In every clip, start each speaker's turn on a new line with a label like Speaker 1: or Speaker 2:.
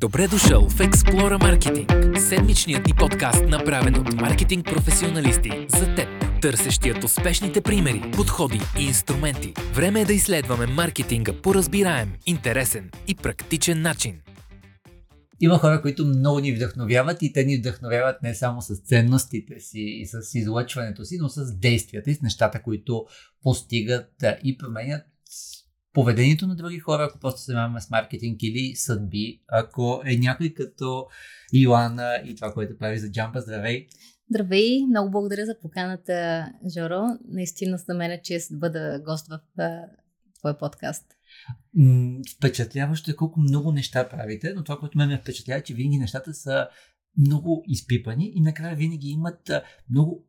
Speaker 1: Добре дошъл в Explora Marketing, седмичният ни подкаст, направен от маркетинг професионалисти за теб, търсещият успешните примери, подходи и инструменти. Време е да изследваме маркетинга по разбираем, интересен и практичен начин.
Speaker 2: Има хора, които много ни вдъхновяват и те ни вдъхновяват не само с ценностите си и с излъчването си, но с действията и с нещата, които постигат и променят поведението на други хора, ако просто се занимаваме с маркетинг или съдби, ако е някой като Илана и това, което прави за Джампа. Здравей!
Speaker 3: Здравей! Много благодаря за поканата, Жоро. Наистина за мен е чест да бъда гост в твой подкаст.
Speaker 2: Впечатляващо е колко много неща правите, но това, което ме ме впечатлява, е, че винаги нещата са много изпипани и накрая винаги имат много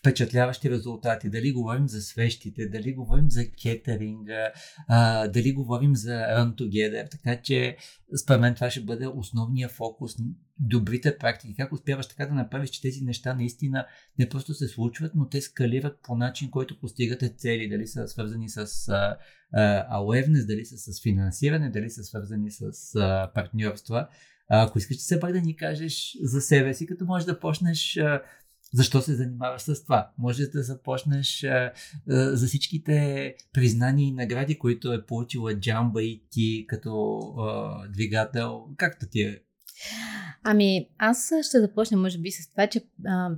Speaker 2: впечатляващи резултати. Дали говорим за свещите, дали говорим за кетеринга, а, дали говорим за Run Together. Така че, според мен, това ще бъде основния фокус. Добрите практики. Как успяваш така да направиш, че тези неща наистина не просто се случват, но те скалират по начин, който постигате цели. Дали са свързани с а, а, awareness, дали са с финансиране, дали са свързани с а, партньорства. А, ако искаш все пак да ни кажеш за себе си, като можеш да почнеш а, защо се занимаваш с това? Може да започнеш а, а, за всичките признания и награди, които е получила Джамба и ти като а, двигател. Както ти е?
Speaker 3: Ами, аз ще започна, може би, с това, че а,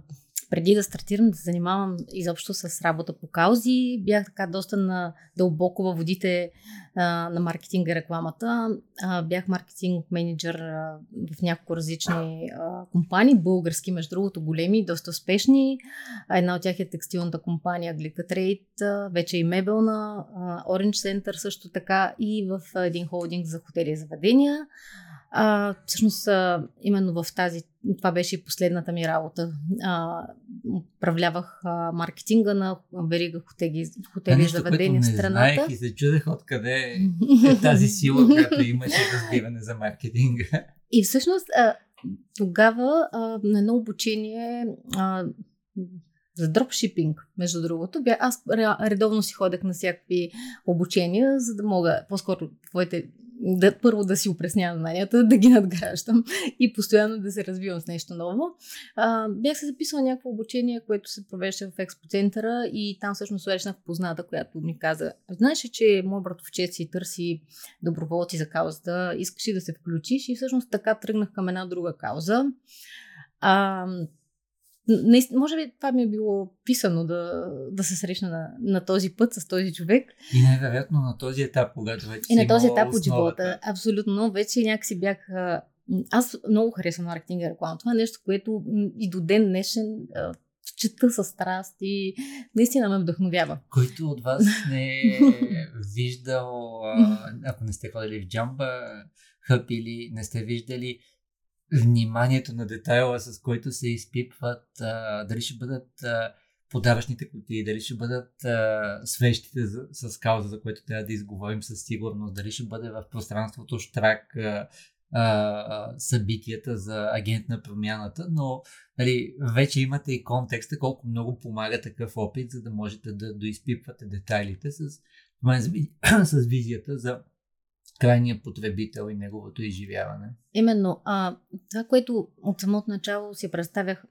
Speaker 3: преди да стартирам да се занимавам изобщо с работа по каузи, бях така доста на дълбоко във водите а, на маркетинга и рекламата. А, бях маркетинг менеджер а, в няколко различни а, компании, български, между другото, големи, доста успешни. Една от тях е текстилната компания Trade, вече и мебелна, а, Orange Center също така и в един холдинг за хотели и заведения. А, всъщност, а, именно в тази, това беше и последната ми работа. А, управлявах а, маркетинга на верига хотели, хотели
Speaker 2: нещо,
Speaker 3: заведения в страната.
Speaker 2: Знаех и се чудех откъде е тази сила, която имаше разбиване за маркетинга.
Speaker 3: И всъщност а, тогава а, на едно обучение а, за дропшипинг, между другото. Бя, аз редовно си ходех на всякакви обучения, за да мога по-скоро твоите да, първо да си опреснявам знанията, да ги надграждам и постоянно да се развивам с нещо ново. А, бях се записала някакво обучение, което се провежда в експоцентъра и там всъщност срещнах позната, която ми каза, знаеш че мой братовчет си търси доброволци за каузата, искаш ли да се включиш? И всъщност така тръгнах към една друга кауза. А, Наистина, може би това ми е било писано да, да се срещна на, на този път с този човек.
Speaker 2: И най-вероятно на този етап, когато вече.
Speaker 3: И на този етап от живота. Абсолютно. Вече някакси бях. Аз много харесвам маркетинга и реклама. Това е нещо, което и до ден днешен чета със страст и наистина ме вдъхновява.
Speaker 2: Който от вас не е виждал, ако не сте ходили в джамба, хъп или не сте виждали вниманието на детайла, с който се изпипват, а, дали ще бъдат а, подаръчните кутии, дали ще бъдат а, свещите за, с кауза, за което трябва да изговорим със сигурност, дали ще бъде в пространството штрак а, а, събитията за агент на промяната, но нали, вече имате и контекста колко много помага такъв опит, за да можете да доизпипвате детайлите с, с визията за крайния потребител и неговото изживяване.
Speaker 3: Именно. А, това, което от самото начало си представях,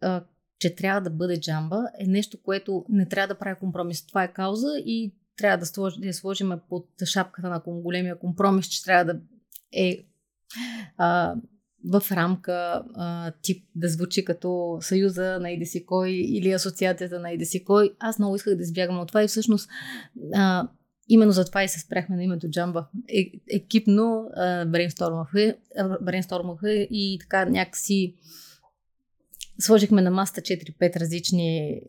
Speaker 3: а, че трябва да бъде джамба, е нещо, което не трябва да прави компромис. Това е кауза и трябва да, слож, да я сложим под шапката на големия компромис, че трябва да е а, в рамка а, тип да звучи като Съюза на Иди си кой или Асоциацията на Иди си кой. Аз много исках да избягам от това и всъщност а, Именно за това и се спряхме на името Джамба. Е, екипно брейнстормаха, брейнстормаха и така някакси сложихме на маста 4-5 различни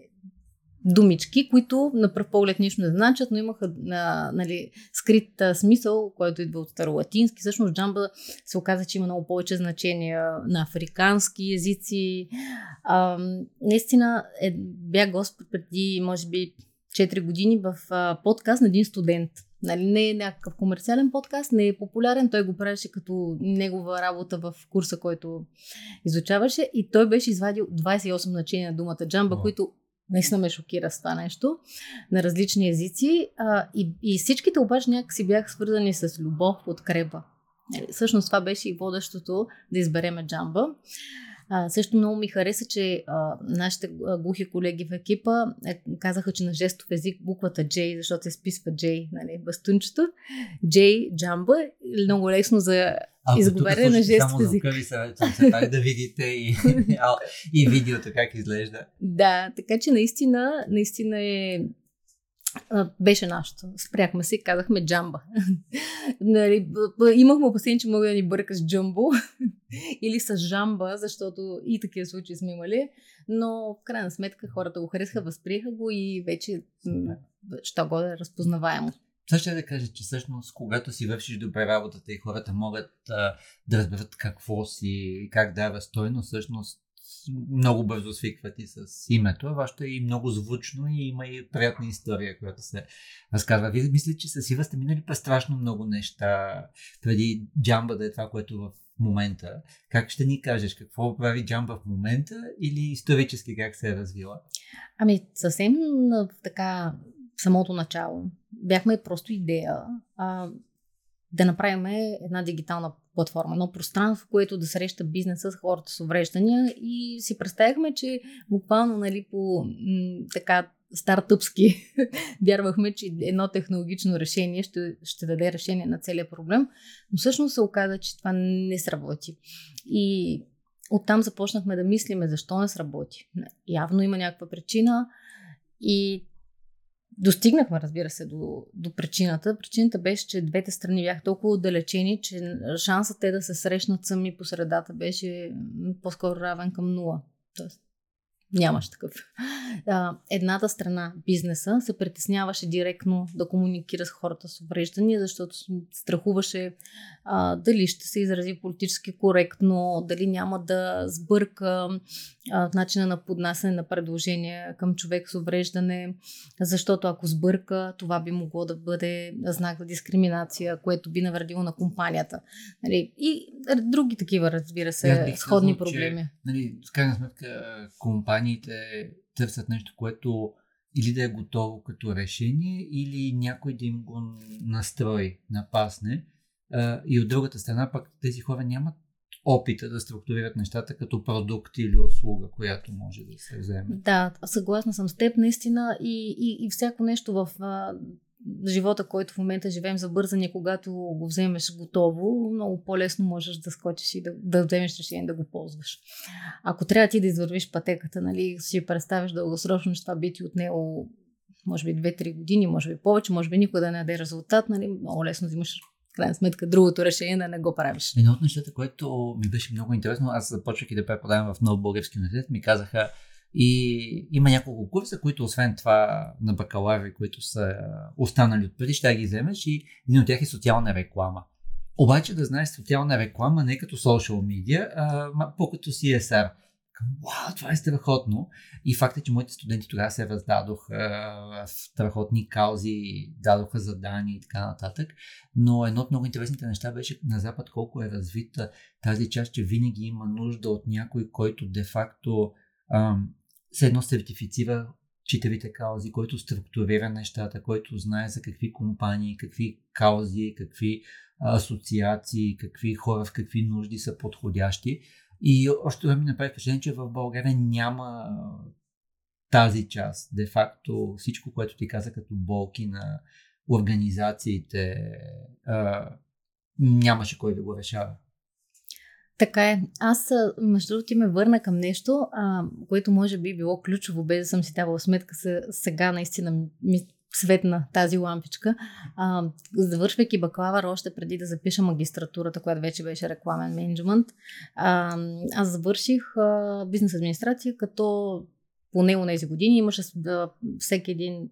Speaker 3: думички, които на пръв поглед нищо не значат, но имаха а, нали, скрит а, смисъл, който идва от старолатински. Всъщност джамба се оказа, че има много повече значения на африкански езици. А, наистина е, бях гост преди, може би, 4 години в а, подкаст на един студент. Нали, не е някакъв комерциален подкаст, не е популярен. Той го правеше като негова работа в курса, който изучаваше. И той беше извадил 28 значения на думата джамба, oh. които наистина ме шокира с това нещо, на различни езици. А, и, и всичките обаче някакси бяха свързани с любов, подкрепа. Нали, всъщност това беше и водещото да избереме джамба. А, също много ми хареса, че а, нашите глухи колеги в екипа е, казаха, че на жестов език буквата J, защото се списва J, нали, бастунчето. J, джамба, много лесно за изговаряне на жестов език.
Speaker 2: Само за пак да видите и, и видеото как изглежда.
Speaker 3: Да, така че наистина, наистина е беше нашето. Спряхме се и казахме джамба. нали, имахме опасение, че мога да ни бърка с джамбо или с жамба, защото и такива случаи сме имали. Но в крайна сметка хората го харесаха, възприеха го и вече що го е разпознаваемо.
Speaker 2: Това ще да кажа, че всъщност, когато си вършиш добре работата и хората могат а, да разберат какво си и как дава стойност, всъщност много бързо свикват и с името. Вашето е и много звучно и има и приятна история, която се разказва. Вие мисля, че с Ива сте минали през страшно много неща преди джамба да е това, което в момента. Как ще ни кажеш какво прави джамба в момента или исторически как се е развила?
Speaker 3: Ами съвсем така самото начало. Бяхме просто идея а, да направим една дигитална платформа, едно пространство, което да среща бизнеса с хората с увреждания и си представяхме, че буквално нали, по м- така стартъпски вярвахме, че едно технологично решение ще, ще даде решение на целият проблем, но всъщност се оказа, че това не сработи. И оттам започнахме да мислиме защо не сработи. Явно има някаква причина и Достигнахме, разбира се, до, до причината. Причината беше, че двете страни бяха толкова отдалечени, че шансът те да се срещнат сами по средата беше по-скоро равен към нула. Тоест, Нямаш такъв. А, едната страна, бизнеса, се притесняваше директно да комуникира с хората с увреждания, защото страхуваше а, дали ще се изрази политически коректно, дали няма да сбърка а, начина на поднасяне на предложения към човек с увреждане, защото ако сбърка, това би могло да бъде знак за дискриминация, което би навредило на компанията. Нали? И други такива, разбира се, сходни казал, проблеми. Че,
Speaker 2: нали, с крайна сметка, компаниите търсят нещо, което или да е готово като решение, или някой да им го настрои, напасне. И от другата страна пък тези хора нямат опита да структурират нещата като продукт или услуга, която може да се вземе.
Speaker 3: Да, съгласна съм с теб, наистина. И, и, и всяко нещо в живота, който в момента живеем, забързане, когато го вземеш готово, много по-лесно можеш да скочиш и да, да вземеш решение да го ползваш. Ако трябва ти да извървиш пътеката, нали, си представиш дългосрочно, че това би ти отнело може би 2-3 години, може би повече, може би никога да не даде резултат, нали, много лесно взимаш крайна сметка другото решение да не го правиш.
Speaker 2: Едно от нещата, което ми беше много интересно, аз започвах и да преподавам в Нов Български университет, ми казаха, и има няколко курса, които освен това на бакалаври, които са останали от преди, ще ги вземеш и един от тях е социална реклама. Обаче да знаеш социална реклама не като social media, а по-като CSR. Вау, това е страхотно. И факт е, че моите студенти тогава се раздадоха в страхотни каузи, дадоха задания и така нататък. Но едно от много интересните неща беше на Запад колко е развита тази част, че винаги има нужда от някой, който де-факто все едно сертифицира читавите каузи, който структурира нещата, който знае за какви компании, какви каузи, какви асоциации, какви хора в какви нужди са подходящи. И още да ми направи впечатление, че в България няма тази част. Де факто всичко, което ти каза като болки на организациите, нямаше кой да го решава.
Speaker 3: Така е. Аз, между другото, ме върна към нещо, а, което може би било ключово, без да съм си давала сметка, сега наистина ми светна тази лампичка. А, завършвайки бакалавър, още преди да запиша магистратурата, която вече беше рекламен менеджмент, а, аз завърших а, бизнес администрация, като по него тези години имаше всеки един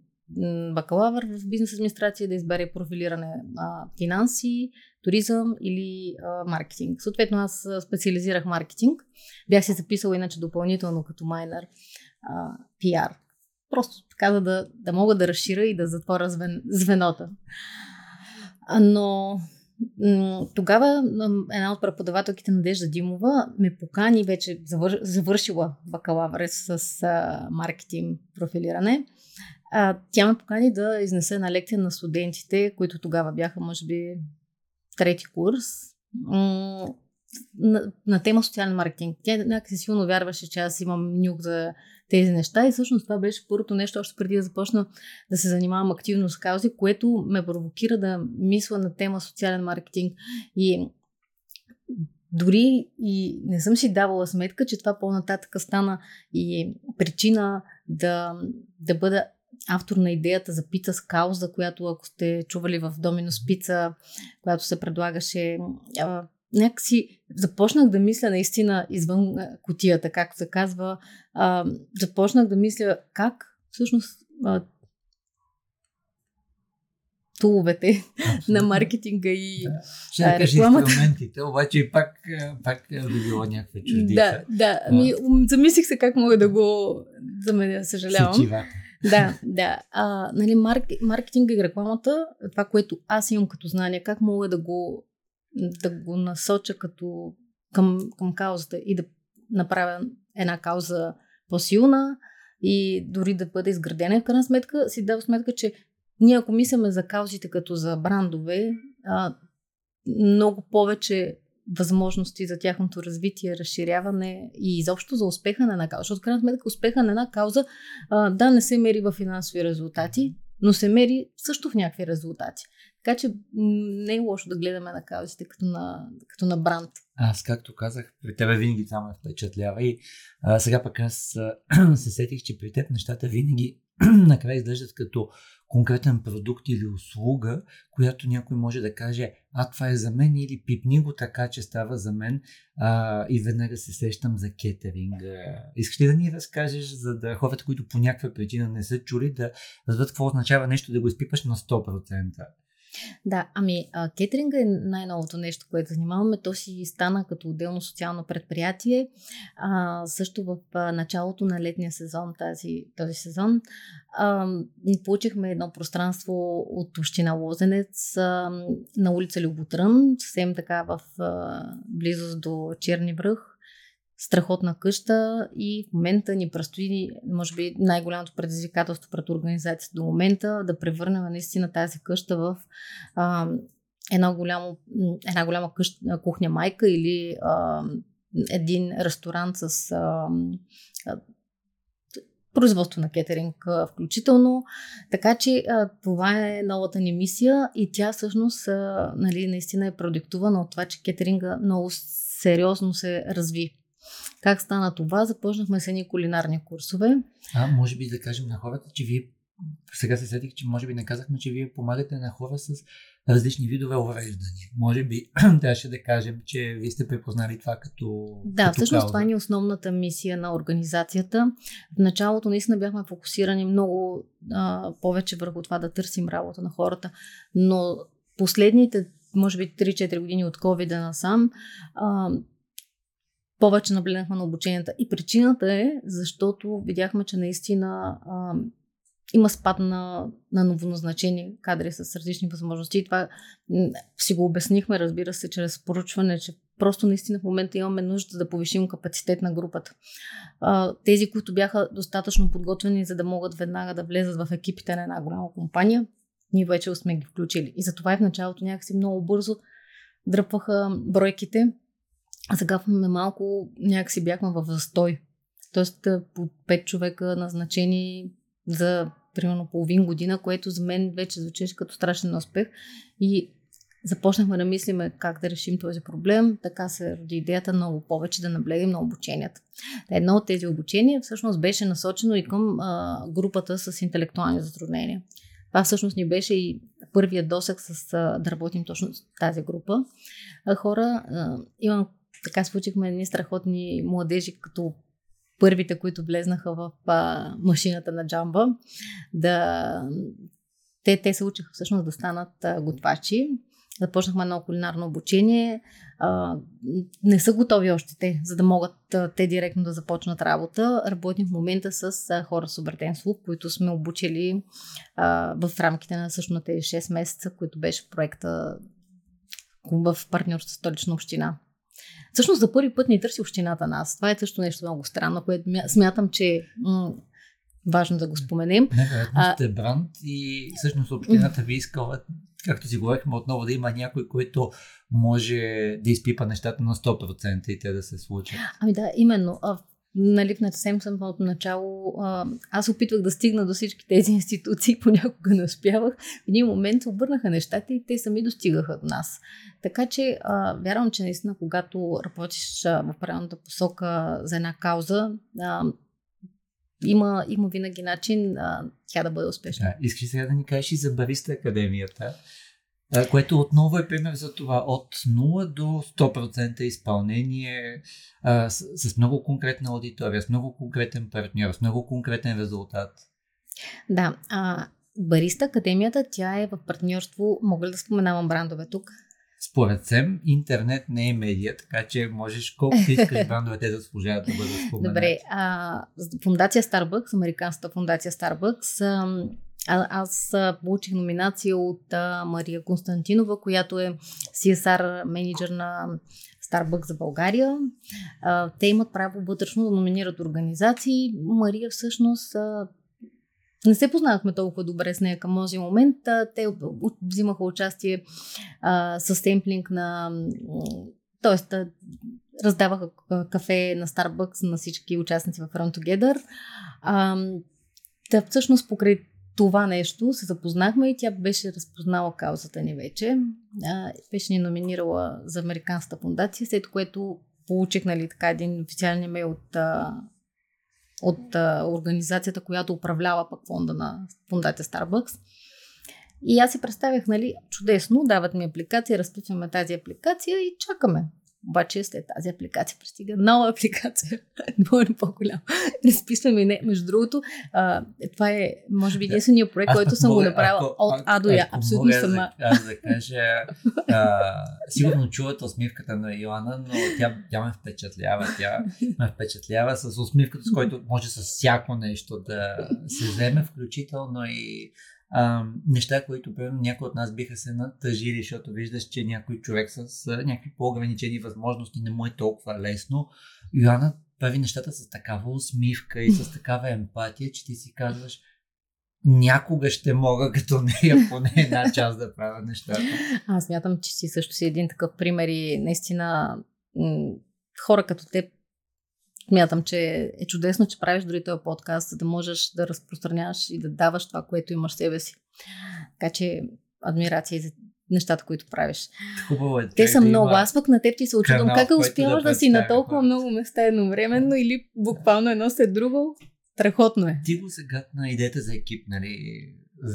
Speaker 3: бакалавър в бизнес администрация да избере профилиране а, финанси, туризъм или а, маркетинг. Съответно аз специализирах маркетинг. Бях си записала иначе допълнително като майнер а, PR. Просто така да, да, да мога да разширя и да затворя звен, звенота. Но тогава една от преподавателките Надежда Димова ме покани, вече завър... завършила бакалавър с маркетинг профилиране. А, тя ме покани да изнесе на лекция на студентите, които тогава бяха, може би, трети курс. на, на тема социален маркетинг. Тя някакси силно вярваше, че аз имам нюх за тези неща и всъщност това беше първото нещо, още преди да започна да се занимавам активно с каузи, което ме провокира да мисля на тема социален маркетинг и дори и не съм си давала сметка, че това по-нататък стана и причина да, да бъда автор на идеята за пица с кауза, която ако сте чували в Доминус Пица, която се предлагаше някакси започнах да мисля наистина извън котията, както се казва. А, започнах да мисля как всъщност а, туловете на маркетинга и
Speaker 2: да. Ще да рекламата. инструментите, обаче пак, пак би било някаква чуждица.
Speaker 3: Да, да. Ами, замислих се как мога да го за мен, съжалявам.
Speaker 2: Сечива.
Speaker 3: Да, да. А, нали, марк, маркетинга и рекламата, това, което аз имам като знание, как мога да го да го насоча като към, към каузата и да направя една кауза по-силна и дори да бъде изградена. В крайна сметка си дава сметка, че ние ако мислиме за каузите като за брандове, а, много повече възможности за тяхното развитие, разширяване и изобщо за успеха на една кауза. Защото, крайна сметка, успеха на една кауза, а, да, не се мери в финансови резултати, но се мери също в някакви резултати. Така че не е лошо да гледаме на каузите като на, като на бранд.
Speaker 2: Аз, както казах, при тебе винаги това ме впечатлява и а, сега пък аз се сетих, че при теб нещата винаги накрая изглеждат като конкретен продукт или услуга, която някой може да каже, а това е за мен или пипни го така, че става за мен а, и веднага се сещам за кетеринг. Искаш ли да ни разкажеш, за да хората, които по някаква причина не са чули, да разберат какво означава нещо да го изпипаш на 100%?
Speaker 3: Да, ами а, кетеринга е най-новото нещо, което занимаваме. То си стана като отделно социално предприятие. А, също в а, началото на летния сезон, тази, този сезон, а, получихме едно пространство от община Лозенец а, на улица Люботрън, съвсем така в а, близост до Черни връх страхотна къща и в момента ни предстои, може би, най-голямото предизвикателство пред организацията до момента да превърнем наистина тази къща в а, една, голямо, една голяма къща, кухня майка или а, един ресторант с а, а, производство на кетеринг включително. Така че а, това е новата ни мисия и тя всъщност а, нали, наистина е продиктувана от това, че кетеринга много сериозно се разви как стана това? Започнахме с едни кулинарни курсове.
Speaker 2: А, може би да кажем на хората, че вие сега се сетих, че може би не казахме, че вие помагате на хора с различни видове увреждания. Може би трябваше да кажем, че вие сте препознали това като.
Speaker 3: Да,
Speaker 2: като
Speaker 3: всъщност
Speaker 2: кауза.
Speaker 3: това е основната мисия на организацията. В началото наистина бяхме фокусирани много а, повече върху това да търсим работа на хората, но последните, може би 3-4 години от COVID насам, а, повече наблегнахме на обученията. И причината е, защото видяхме, че наистина а, има спад на, на новоназначени кадри с различни възможности. И това си го обяснихме, разбира се, чрез поручване, че просто наистина в момента имаме нужда да повишим капацитет на групата. А, тези, които бяха достатъчно подготвени, за да могат веднага да влезат в екипите на една голяма компания, ние вече сме ги включили. И затова и в началото някакси много бързо дръпваха бройките в малко някакси бяхме в застой. Тоест по 5 човека назначени за примерно половин година, което за мен вече звучеше като страшен успех. И започнахме да мислиме как да решим този проблем. Така се роди идеята много повече да наблегнем на обученията. Едно от тези обучения всъщност беше насочено и към а, групата с интелектуални затруднения. Това всъщност ни беше и първият досък с а, да работим точно с тази група. А, хора, а, имам така случихме едни страхотни младежи, като първите, които влезнаха в а, машината на джамба, да... те, те се учиха всъщност да станат а, готвачи. Започнахме едно кулинарно обучение. А, не са готови още те, за да могат а, те директно да започнат работа. Работим в момента с а, хора с обратен слух, които сме обучили а, в рамките на също тези 6 месеца, които беше проекта в партньорство с столична община. Всъщност за първи път ни търси общината нас. Това е също нещо много странно, което смятам, че м- важно да го споменем.
Speaker 2: Невероятно сте бранд и всъщност общината ви искала както си говорихме отново, да има някой, който може да изпипа нещата на 100% и те да се случат.
Speaker 3: Ами да, именно. А, нали, в съвсем самото начало, а, аз опитвах да стигна до всички тези институции, понякога не успявах. В един момент се обърнаха нещата и те сами достигаха до нас. Така че а, вярвам, че наистина, когато работиш а, в правилната посока за една кауза, а, има, има винаги начин а, тя да бъде успешна.
Speaker 2: Да, искаш сега да ни кажеш и за Бариста Академията, а, което отново е пример за това. От 0 до 100% изпълнение а, с, с много конкретна аудитория, с много конкретен партньор, с много конкретен резултат.
Speaker 3: Да, а, Бариста Академията, тя е в партньорство, мога ли да споменавам брандове тук?
Speaker 2: Според СЕМ, интернет не е медия, така че можеш колкото искаш брандовете да служават да бъдат споменати.
Speaker 3: Добре, а, фундация Starbucks, американската фундация Starbucks, аз получих номинация от Мария Константинова, която е CSR менеджер на Starbucks за България. Те имат право вътрешно да номинират организации. Мария всъщност не се познавахме толкова добре с нея към този момент. Те взимаха участие а, с темплинг на... Тоест, раздаваха кафе на Starbucks на всички участници в Run Together. А, да, всъщност покрай това нещо се запознахме и тя беше разпознала каузата ни вече. А, беше ни номинирала за Американската фундация, след което получих нали, така един официален имейл от от а, организацията, която управлява пък фонда на фундация Starbucks. И аз си представях, нали, чудесно, дават ми апликация, разпитваме тази апликация и чакаме. Обаче след тази апликация пристига нова апликация, двойно по-голяма. Разписваме не. Между другото, а, това е, може би, единствения проект, който съм го направила от А до Я. Абсолютно сама.
Speaker 2: Аз да кажа, а, сигурно чувате усмивката на Йоанна, но тя, тя ме впечатлява. Тя ме впечатлява с усмивката, с който може с всяко нещо да се вземе, включително и а, неща, които примерно някои от нас биха се натъжили, защото виждаш, че някой човек с а, някакви по-ограничени възможности не му е толкова лесно. Йоанна прави нещата с такава усмивка и с такава емпатия, че ти си казваш, някога ще мога като нея поне една част да правя нещата.
Speaker 3: Аз мятам, че си също си един такъв пример и наистина м- хора като теб Мятам, че е чудесно, че правиш дори този подкаст, за да можеш да разпространяваш и да даваш това, което имаш себе си. Така че адмирация за нещата, които правиш.
Speaker 2: Хубаво е.
Speaker 3: Те са много. Аз пък на теб ти се очудвам. Как успяваш да, да си на толкова много места едновременно или буквално едно след друго? Страхотно е.
Speaker 2: Ти го сега на идеята за екип, нали?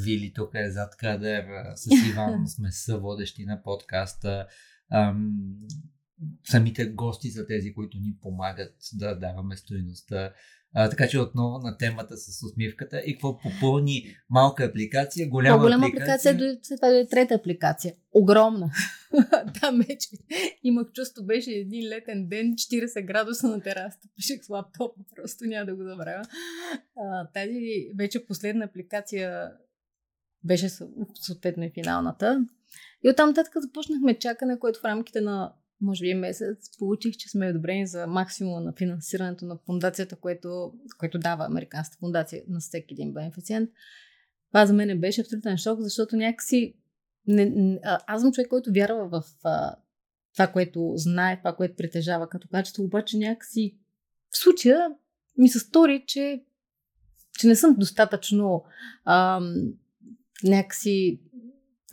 Speaker 2: Вили тук е зад кадър, с Иван сме съводещи на подкаста. Ам, самите гости са тези, които ни помагат да даваме стоеността. А, така че отново на темата с усмивката и какво попълни малка апликация, голяма,
Speaker 3: голяма
Speaker 2: апликация.
Speaker 3: апликация, след това е трета апликация. Огромна. Там вече имах чувство, беше един летен ден, 40 градуса на терасата. Пишех с лаптопа, просто няма да го забравя. А, тази вече последна апликация беше съответно и финалната. И оттам нататък започнахме чакане, което в рамките на може би месец, получих, че сме одобрени за максимума на финансирането на фундацията, което, което дава Американската фундация на всеки един бенефициент. Това за мен беше абсолютен шок, защото някакси не, аз съм човек, който вярва в а, това, което знае, това, което притежава като качество, обаче някакси в случая ми се стори, че, че не съм достатъчно а, някакси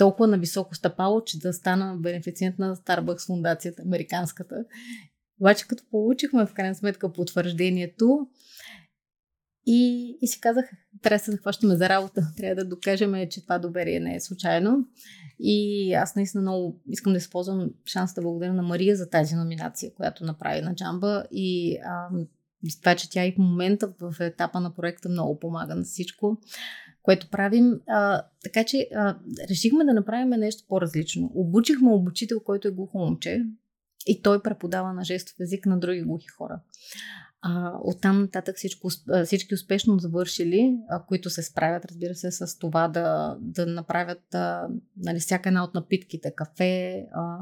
Speaker 3: толкова на високо стъпало, че да стана бенефициент на Starbucks фундацията, американската. Обаче като получихме в крайна сметка потвърждението и, и си казах, трябва да се захващаме за работа, трябва да докажем, че това доверие не е случайно. И аз наистина много искам да използвам шанс да благодаря на Мария за тази номинация, която направи на Джамба и а, това, че тя и в момента в етапа на проекта много помага на всичко което правим. А, така че а, решихме да направим нещо по-различно. Обучихме обучител, който е глухо момче и той преподава на жестов език на други глухи хора. А, оттам нататък всичко, всички успешно завършили, а, които се справят, разбира се, с това да, да направят а, нали, всяка една от напитките, кафе, а,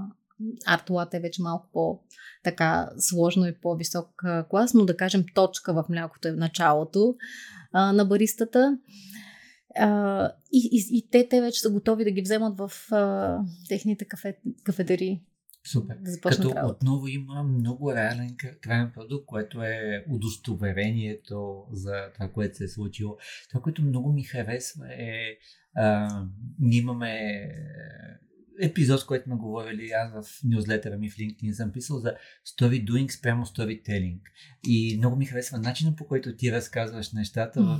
Speaker 3: арт е вече малко по така сложно и по-висок клас, но да кажем точка в млякото е в началото а, на баристата. А, и, и, и те, те вече са готови да ги вземат в а, техните кафе, кафетерии.
Speaker 2: Супер.
Speaker 3: Да
Speaker 2: Като
Speaker 3: работа.
Speaker 2: отново има много реален крайен продукт, което е удостоверението за това, което се е случило. Това, което много ми харесва е, а, ние имаме епизод, който сме говорили, аз в нюзлетера ми в LinkedIn съм писал за story doing спрямо storytelling. И много ми харесва начинът по който ти разказваш нещата. В,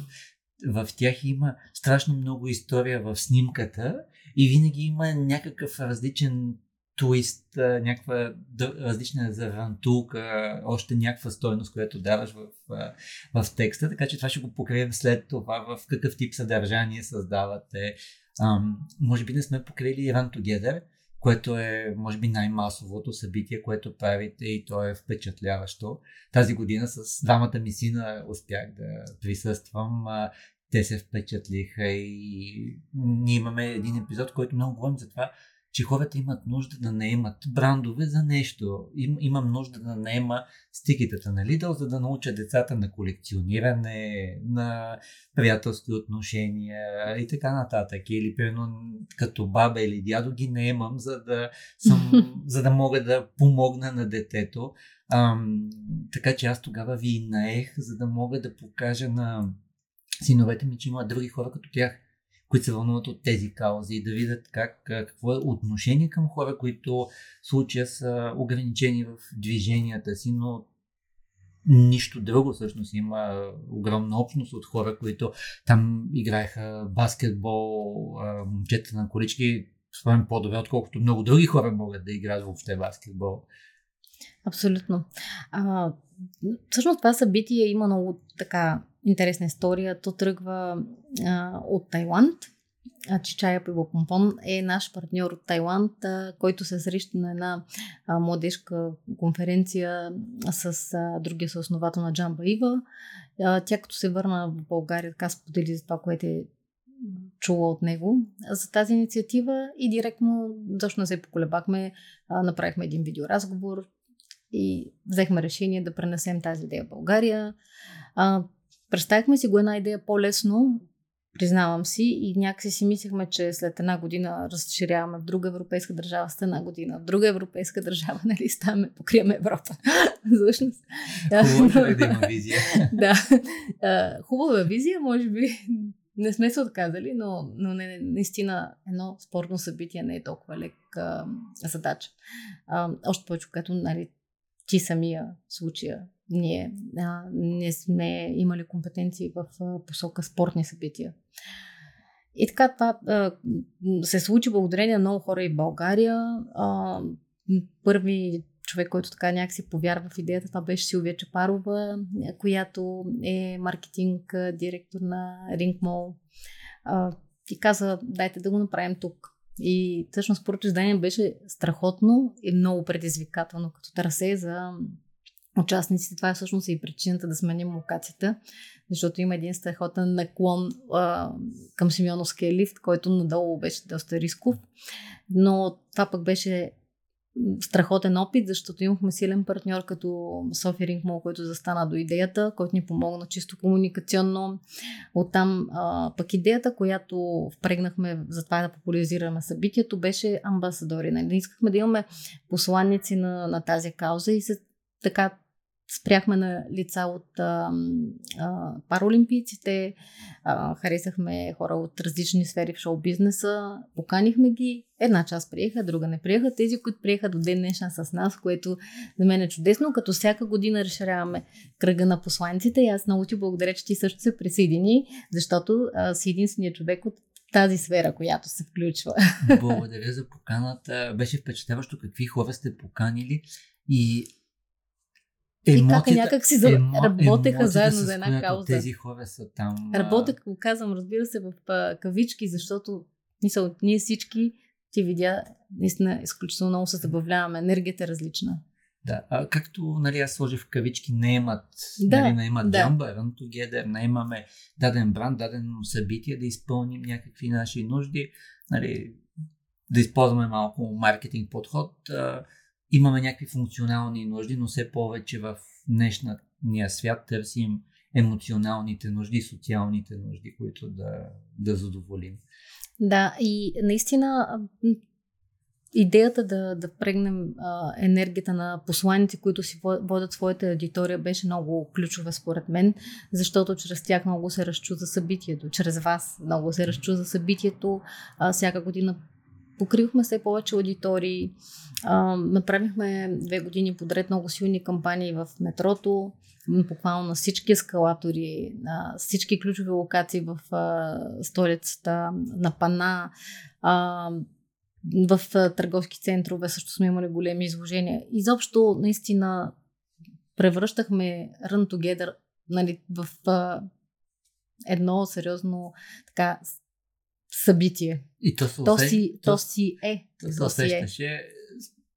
Speaker 2: в тях има страшно много история в снимката и винаги има някакъв различен твист, някаква различна завантулка, още някаква стойност, която даваш в, в текста, така че това ще го покрием след това в какъв тип съдържание създавате. Ам, може би не сме покрили Run Together, което е, може би, най-масовото събитие, което правите и то е впечатляващо. Тази година с двамата ми сина успях да присъствам. Те се впечатлиха и ние имаме един епизод, който много говорим за това, че хората имат нужда да наемат брандове за нещо. Им, имам нужда да наема стикетата на Lidl, за да науча децата на колекциониране, на приятелски отношения и така нататък. Или примерно като баба или дядо ги наемам, за да, съм, за да мога да помогна на детето. Ам, така че аз тогава ви наех, за да мога да покажа на синовете ми, че има други хора като тях които се вълнуват от тези каузи и да видят как, какво е отношение към хора, които в случая са ограничени в движенията си, но нищо друго всъщност. Има огромна общност от хора, които там играеха баскетбол, момчета на колички, спомням по-добре, отколкото много други хора могат да играят въобще баскетбол.
Speaker 3: Абсолютно. А, всъщност това събитие има много така интересна история. То тръгва а, от Тайланд. Чичая Пивопомпон е наш партньор от Тайланд, а, който се среща на една а, младежка конференция с а, другия съосновател на Джамба Ива. А, тя като се върна в България, така сподели за това, което е чула от него за тази инициатива и директно, не се поколебахме, направихме един видеоразговор и взехме решение да пренесем тази идея в България. А, Представихме си го една идея по-лесно, признавам си, и някакси си мислехме, че след една година разширяваме в друга европейска държава, след една година в друга европейска държава, нали, ставаме, покриваме Европа. Всъщност.
Speaker 2: Хубаво е да има визия.
Speaker 3: да. Хубава визия, може би не сме се отказали, но, но не, наистина едно спортно събитие не е толкова лек а, задача. А, още повече, когато нали, ти самия случая ние а, не сме имали компетенции в а, посока спортни събития. И така това а, се случи благодарение на много хора и в България. А, първи човек, който така някакси повярва в идеята, това беше Силвия Чапарова, която е маркетинг директор на Рингмол. И каза, дайте да го направим тук. И всъщност първото издание беше страхотно и много предизвикателно като трасе за участниците. Това е всъщност и причината да сменим локацията, защото има един страхотен наклон а, към Симеоновския лифт, който надолу беше доста рисков. Но това пък беше страхотен опит, защото имахме силен партньор като София Рингмол, който застана до идеята, който ни помогна чисто комуникационно. Оттам а, пък идеята, която впрегнахме за това да популяризираме събитието, беше амбасадори. Нали? Искахме да имаме посланници на, на тази кауза и се така спряхме на лица от а, а, паралимпийците, а, харесахме хора от различни сфери в шоу-бизнеса, поканихме ги, една част приеха, друга не приеха. Тези, които приеха до ден днешен с нас, което за мен е чудесно, като всяка година разширяваме кръга на посланиците и аз много ти благодаря, че ти също се присъедини, защото а, си единственият човек от тази сфера, която се включва.
Speaker 2: Благодаря за поканата. Беше впечатляващо какви хора сте поканили и
Speaker 3: Емоцията, и как някак си емо, работеха заедно за една кауза.
Speaker 2: Тези хора са там.
Speaker 3: Работех, го казвам, разбира се, в кавички, защото мисъл, ние всички ти видя, наистина изключително много се забавляваме. Енергията е различна.
Speaker 2: Да, а, както нали, аз сложих в кавички, не имат, да, нали, не имат да. Jamba, Run Together, не имаме даден бранд, дадено събитие да изпълним някакви наши нужди, нали, да използваме малко маркетинг подход. А, имаме някакви функционални нужди, но все повече в днешния свят търсим емоционалните нужди, социалните нужди, които да, да задоволим.
Speaker 3: Да, и наистина идеята да, да впрегнем а, енергията на посланите, които си водят своята аудитория, беше много ключова според мен, защото чрез тях много се разчуза събитието, чрез вас много се разчуза събитието. А, всяка година покривахме все повече аудитории, направихме две години подред много силни кампании в метрото, буквално на всички ескалатори, на всички ключови локации в столицата, на Пана, в търговски центрове също сме имали големи изложения. Изобщо, наистина, превръщахме Run Together нали, в а, едно сериозно така събитие.
Speaker 2: И то, се
Speaker 3: то, си, то, то си е.
Speaker 2: То, то се усещаше.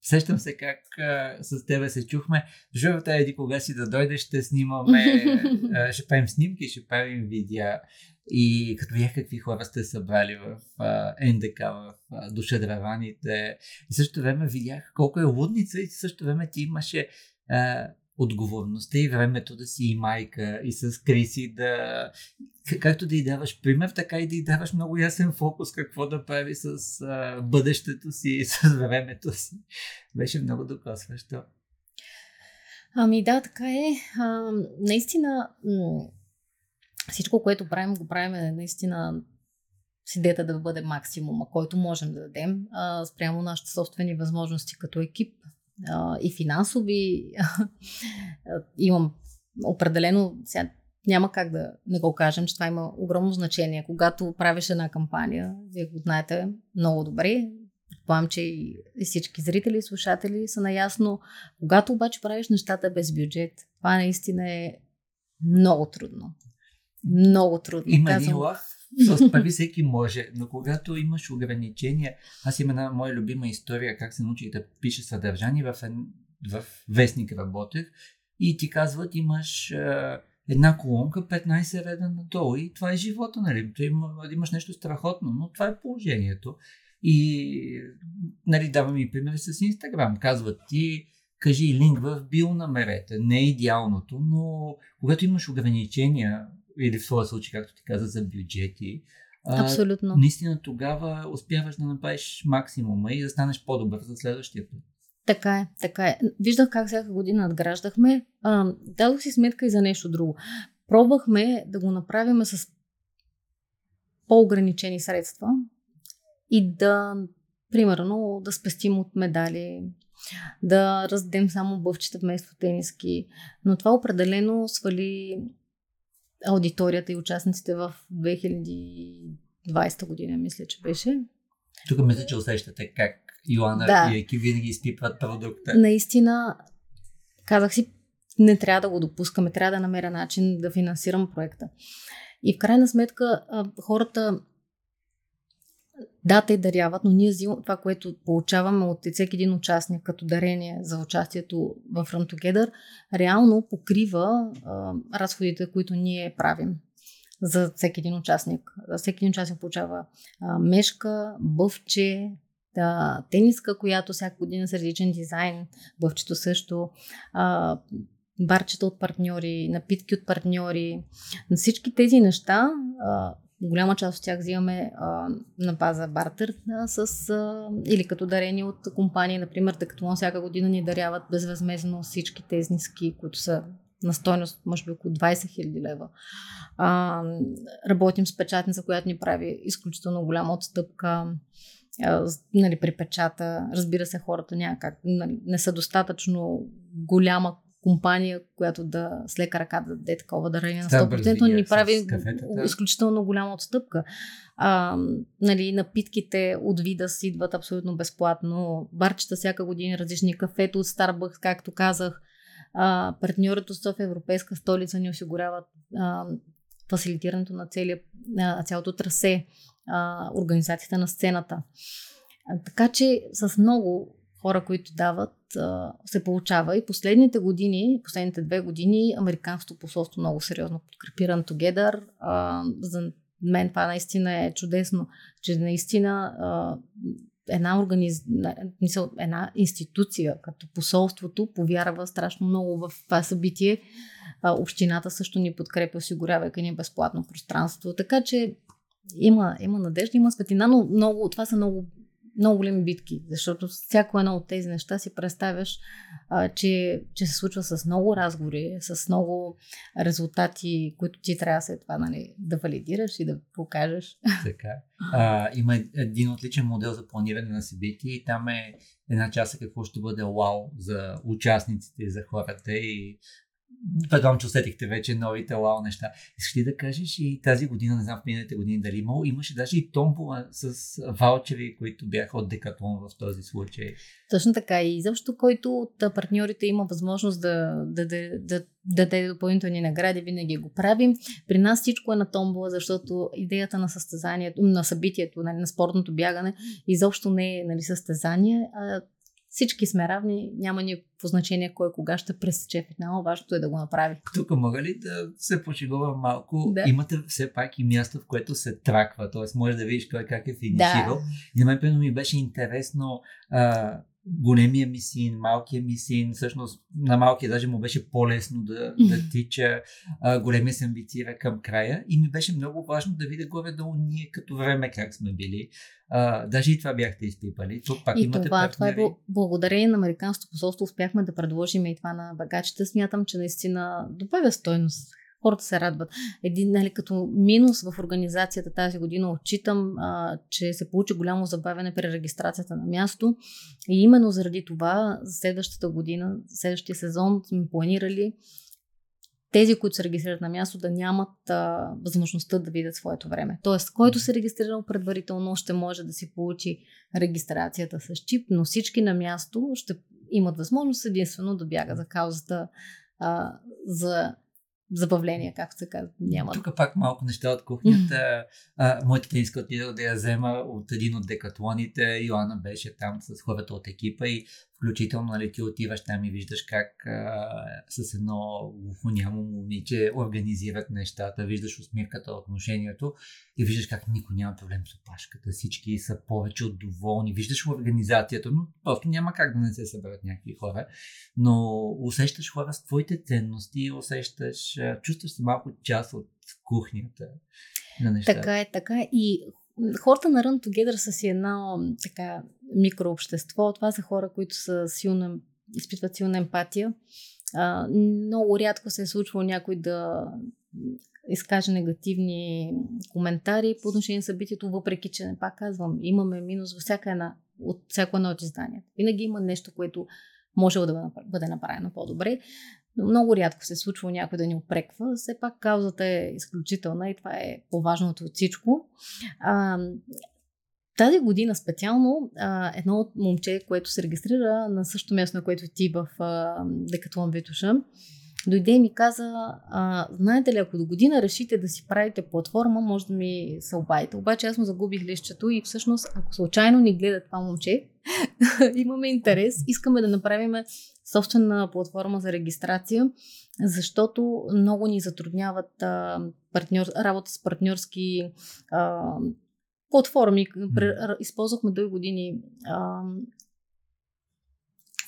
Speaker 2: Сещам се как а, с тебе се чухме. Журата еди кога си да дойдеш, ще снимаме, а, ще правим снимки, ще правим видеа. И като видях какви хора сте събрали в а, НДК, в а, душедраваните. И също време видях колко е лудница и също време ти имаше а, отговорността и времето да си и майка и с Криси да както да й даваш пример, така и да й даваш много ясен фокус какво да прави с а, бъдещето си и с времето си. Беше много докосващо.
Speaker 3: Ами да, така е. А, наистина всичко, което правим, го правим е наистина с идеята да бъде максимума, който можем да дадем а, спрямо нашите собствени възможности като екип а, и финансови. Имам определено, сега няма как да не го кажем, че това има огромно значение. Когато правиш една кампания, вие го знаете много добре, предполагам, че и всички зрители и слушатели са наясно. Когато обаче правиш нещата без бюджет, това наистина е много трудно. Много трудно.
Speaker 2: Има Казвам... лав, с пари всеки може, но когато имаш ограничения, аз имам една моя любима история, как се научих да пише съдържание в, в вестник работех и ти казват имаш една колонка, 15 реда надолу и това е живота, нали? Ти има, имаш нещо страхотно, но това е положението. И нали, давам и примери с Инстаграм. Казват ти, кажи линк в био намерете. Не е идеалното, но когато имаш ограничения, или в своя случай, както ти каза, за бюджети,
Speaker 3: Абсолютно.
Speaker 2: А, наистина тогава успяваш да направиш максимума и да станеш по-добър за следващия път.
Speaker 3: Така е, така е. Виждах как всяка година надграждахме. А, дадох си сметка и за нещо друго. Пробвахме да го направим с по-ограничени средства и да, примерно, да спестим от медали, да раздадем само бъвчета вместо тениски. Но това определено свали аудиторията и участниците в 2020 година, мисля, че беше.
Speaker 2: Тук мисля, че усещате как Йоанна да. и екип винаги изпипват продукта.
Speaker 3: Наистина, казах си, не трябва да го допускаме, трябва да намеря начин да финансирам проекта. И в крайна сметка хората да, те даряват, но ние това, което получаваме от всеки един участник като дарение за участието в Run Together, реално покрива а, разходите, които ние правим за всеки един участник. За всеки един участник получава а, мешка, бъвче, да, тениска, която всяка година с различен дизайн, бъвчето също, а, барчета от партньори, напитки от партньори. Всички тези неща а, голяма част от тях взимаме а, на база бартер а, с, а, или като дарени от компании, например, тъй като всяка година ни даряват безвъзмезно всички тези ниски, които са на стойност, може би около 20 000 лева. А, работим с печатница, която ни прави изключително голяма отстъпка а, нали, при печата. Разбира се, хората няма нали, не са достатъчно голяма компания, която да с лека ръка да даде такова дарение на 100%, но ни прави изключително голяма отстъпка. А, нали, напитките от вида си идват абсолютно безплатно. Барчета всяка година различни кафето от Starbucks, както казах. А, партньорът от Европейска столица ни осигуряват а, фасилитирането на, целия, на цялото трасе, а, организацията на сцената. А, така че с много хора, които дават, се получава. И последните години, последните две години, Американското посолство много сериозно подкрепи Run Together. За мен това наистина е чудесно, че наистина една, организ... една институция, като посолството, повярва страшно много в това събитие. Общината също ни подкрепя, осигурявайки ни безплатно пространство. Така че има, има надежда, има светлина, но много, това са много много големи битки, защото всяко едно от тези неща си представяш, а, че, че се случва с много разговори, с много резултати, които ти трябва след това нали, да валидираш и да покажеш.
Speaker 2: Така. А, има един отличен модел за планиране на събития и там е една част какво ще бъде вау за участниците и за хората и Предполагам, че усетихте вече новите лао неща. Искаш ли да кажеш и тази година, не знам в миналите години дали имало, имаше даже и томбола с ваучери, които бяха от Декатлон в този случай.
Speaker 3: Точно така. И защо който от партньорите има възможност да, да, да, да, да даде допълнителни награди, винаги го правим. При нас всичко е на томбола, защото идеята на състезанието, на събитието, нали, на спортното бягане, изобщо не е нали, състезание, а всички сме равни, няма никакво значение кой кога ще пресече финала, важното е да го направи.
Speaker 2: Тук мога ли да се пошегувам малко?
Speaker 3: Да.
Speaker 2: Имате все пак и място, в което се траква, т.е. може да видиш кой как е финиширал. Да. И на мен ми беше интересно а, големия ми син, малкия ми син, всъщност на малкия даже му беше по-лесно да, да тича, а, големия се амбицира към края и ми беше много важно да видя горе-долу ние като време как сме били. А, даже и това бяхте изпипали. Тук пак
Speaker 3: и
Speaker 2: имате
Speaker 3: това, това е благодарение на Американското посолство успяхме да предложим и това на багачите. Смятам, че наистина добавя стойност хората се радват. Един, нали, като минус в организацията тази година отчитам, а, че се получи голямо забавяне при регистрацията на място и именно заради това за следващата година, следващия сезон сме планирали тези, които се регистрират на място, да нямат а, възможността да видят своето време. Тоест, който се регистрирал предварително, ще може да си получи регистрацията с чип, но всички на място ще имат възможност единствено да бяга за каузата а, за забавление, както се казва. Няма.
Speaker 2: Тук пак малко неща от кухнята. А, моята тениска отида да я взема от един от декатлоните. Йоанна беше там с хората от екипа и Включително, нали, ти отиваш там и виждаш как а, с едно глухонямо момиче организират нещата, виждаш усмивката, отношението и виждаш как никой няма проблем с опашката, всички са повече от доволни, виждаш организацията, но просто няма как да не се съберат някакви хора, но усещаш хора с твоите ценности, усещаш, чувстваш се малко част от кухнята на нещата.
Speaker 3: Така е, така е. И хората на Run Together са си едно така микрообщество. Това са хора, които са силно, изпитват силна емпатия. А, много рядко се е случвало някой да изкаже негативни коментари по отношение на събитието, въпреки че, не пак казвам, имаме минус във всяка една, от всяко едно от изданията. Винаги има нещо, което може да бъде направено по-добре. Но много рядко се случва някой да ни опреква. Все пак каузата е изключителна и това е по-важното от всичко. А, тази година специално а, едно от момче, което се регистрира на същото място, на което ти в а, Декатлон Витуша, дойде и ми каза, а, знаете ли, ако до година решите да си правите платформа, може да ми се обадите. Обаче аз му загубих лището и всъщност, ако случайно ни гледа това момче, имаме интерес, искаме да направим собствена платформа за регистрация, защото много ни затрудняват а, партньор, работа с партньорски а, платформи. Използвахме дълги години а,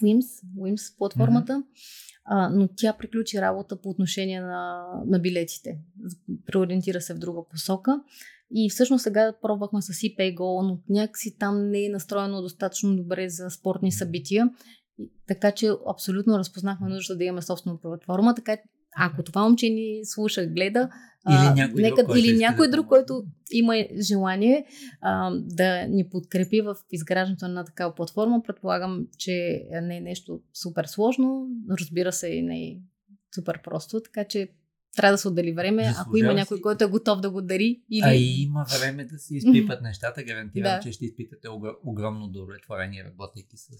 Speaker 3: WIMS, WIMS платформата. Mm-hmm а, но тя приключи работа по отношение на, на билетите. Преориентира се в друга посока. И всъщност сега пробвахме с ePayGo, но някакси там не е настроено достатъчно добре за спортни събития. Така че абсолютно разпознахме нужда да имаме собствена платформа. Така ако това момче ни слуша, гледа,
Speaker 2: или някой
Speaker 3: нека,
Speaker 2: друг,
Speaker 3: или някой друг, който има желание а, да ни подкрепи в изграждането на такава платформа, предполагам, че не е нещо супер сложно, разбира се и не е супер просто, така че трябва да се отдели време, Заслужава ако има някой, си. който е готов да го дари. Или...
Speaker 2: А и има време да се изпипат нещата. Гарантирам, да. че ще изпитате огромно удовлетворение, работейки с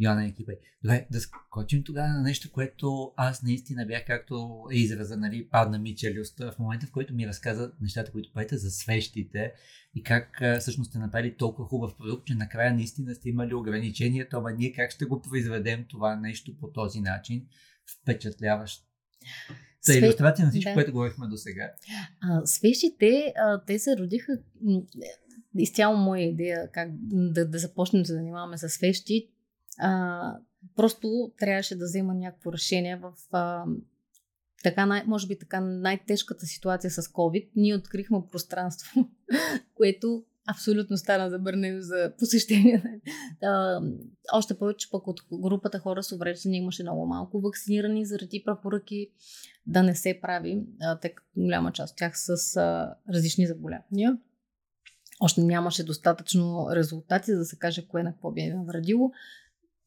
Speaker 2: Йоанна екипа. Добре, да скочим тогава на нещо, което аз наистина бях, както е израза, нали, падна ми челюст в момента, в който ми разказа нещата, които правите за свещите и как всъщност сте направили толкова хубав продукт, че накрая наистина сте имали ограничението, ама ние как ще го произведем това нещо по този начин, впечатляващ за Све... иллюстрация на всичко, да. което говорихме до сега.
Speaker 3: Свещите, а, те се родиха изцяло моя идея как да, да започнем да се занимаваме с свещи. А, просто трябваше да взема някакво решение в а, така, най- може би така най-тежката ситуация с COVID. Ние открихме пространство, което абсолютно стана забранено за посещение. А, още повече пък от групата хора с увреждане имаше много малко вакцинирани заради препоръки да не се прави, тъй като голяма част от тях с а, различни заболявания. Още нямаше достатъчно резултати, за да се каже кое на какво би навредило.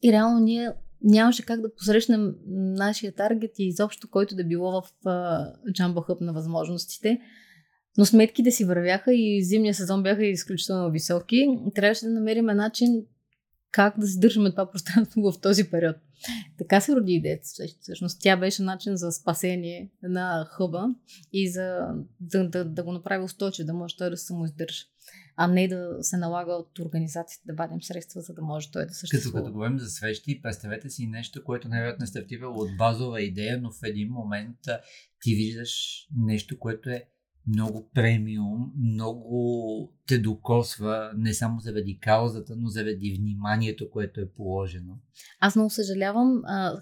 Speaker 3: И реално ние нямаше как да посрещнем нашия таргет и изобщо който да било в Hub на възможностите. Но сметките си вървяха и зимния сезон бяха изключително високи. Трябваше да намерим начин как да задържаме това пространство в този период. Така се роди идеята. Всъщност тя беше начин за спасение на хъба и за да, да, да го направи устойчив, да може той да самоиздържа а не да се налага от организацията да вадим средства, за да може той да съществува.
Speaker 2: Като, като говорим за свещи, представете си нещо, което най-вероятно е стартирало от базова идея, но в един момент ти виждаш нещо, което е много премиум, много те докосва не само заради каузата, но заради вниманието, което е положено.
Speaker 3: Аз много съжалявам.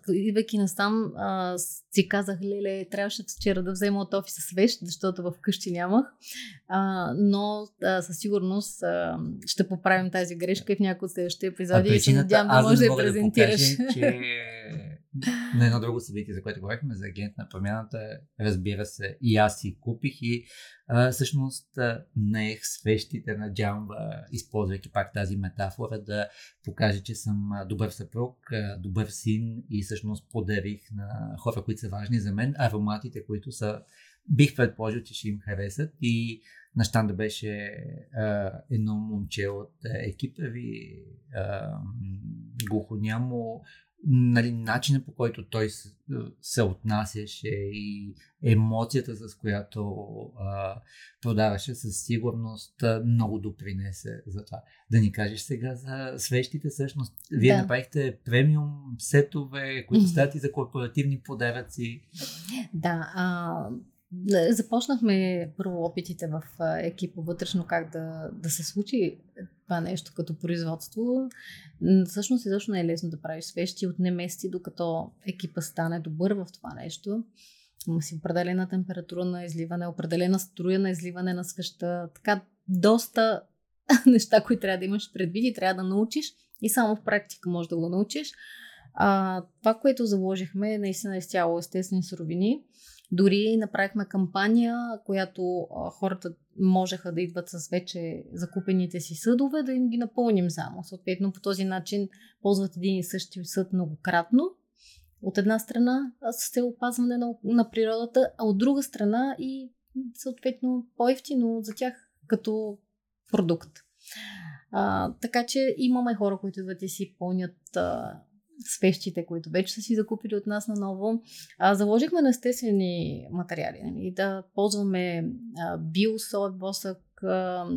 Speaker 3: идвайки настам, а, си казах, леле, трябваше вчера да взема от офиса свещ, защото в къщи нямах. А, но а, със сигурност а, ще поправим тази грешка и в някои от следващите епизоди и се надявам да може да я презентираш.
Speaker 2: Да покажа, че на едно друго събитие, за което говорихме, за агент на промяната, разбира се, и аз си купих и а, всъщност наех свещите на Джамба, използвайки пак тази метафора, да покажа, че съм добър съпруг, добър син и всъщност подарих на хора, които са важни за мен, ароматите, които са бих предположил, че ще им харесат. И на щанда беше а, едно момче от екипа ви, а, глухонямо, нали, начина по който той се, се отнасяше и емоцията, с която а, продаваше, със сигурност много допринесе за това. Да ни кажеш сега за свещите, всъщност. Вие да. направихте премиум сетове, които стават и за корпоративни подаръци.
Speaker 3: Да, а, Започнахме първо опитите в екипа вътрешно как да, да се случи това нещо като производство. Всъщност изобщо не е лесно да правиш свещи от не месеци, докато екипа стане добър в това нещо. Има си определена температура на изливане, определена струя на изливане на свеща. Така, доста неща, които трябва да имаш предвид и трябва да научиш. И само в практика можеш да го научиш. А, това, което заложихме, е наистина изцяло естествени суровини. Дори направихме кампания, която а, хората можеха да идват с вече закупените си съдове, да им ги напълним само. Съответно, по този начин ползват един и същи съд многократно. От една страна с цел опазване на, на природата, а от друга страна и съответно по-ефтино за тях като продукт. А, така че имаме хора, които идват и си пълнят а, свещите, които вече са си закупили от нас наново. А, заложихме на естествени материали. Нали? Да ползваме биосоев восък, а,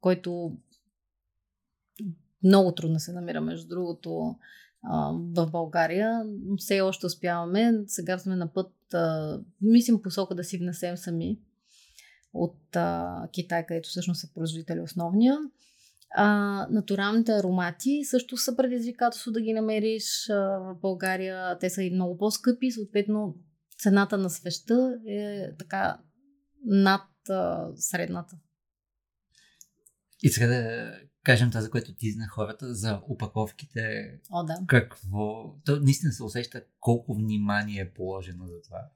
Speaker 3: който много трудно се намира, между другото, а, в България. Все още успяваме. Сега сме на път, а, мислим посока да си внесем сами от а, Китай, където всъщност са производители основния. А, натуралните аромати също са предизвикателство да ги намериш а, в България. Те са и много по-скъпи, съответно цената на свеща е така над а, средната.
Speaker 2: И сега да кажем това, за което ти зна хората, за упаковките.
Speaker 3: О, да.
Speaker 2: Какво? То наистина се усеща колко внимание е положено за това.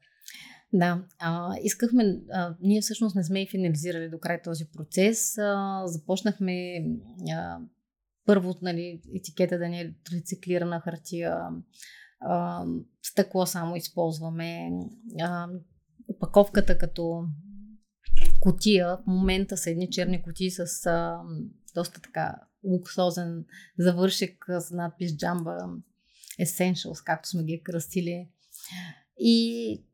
Speaker 3: Да, а, искахме, а, ние всъщност не сме и финализирали до край този процес. А, започнахме а, първо нали, етикета да не е рециклирана хартия, а, стъкло само използваме, а, упаковката като котия, в момента са едни черни котии с а, доста така луксозен завършек с надпис Jamba Essentials, както сме ги кръстили. И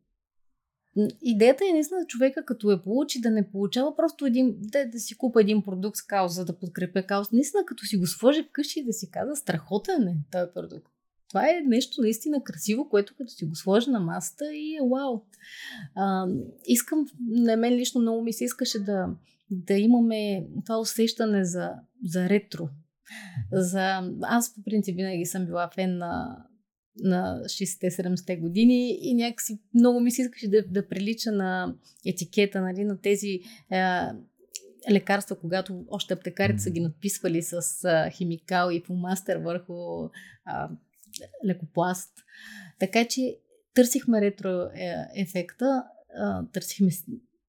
Speaker 3: Идеята е наистина човека, като е получи, да не получава просто един, да, да си купа един продукт с кауза, да подкрепя кауза. Наистина, като си го сложи вкъщи да си каза, страхотен е този продукт. Това е нещо наистина красиво, което като си го сложи на масата и е вау. А, искам, на мен лично много ми се искаше да да имаме това усещане за, за ретро. За... Аз по принцип винаги съм била фен на, на 60-70-те години и някакси много ми се искаше да, да прилича на етикета, нали, на тези е, лекарства, когато още аптекарите са ги надписвали с а, химикал и фумастер върху а, лекопласт. Така че търсихме ретро е, ефекта, а, търсихме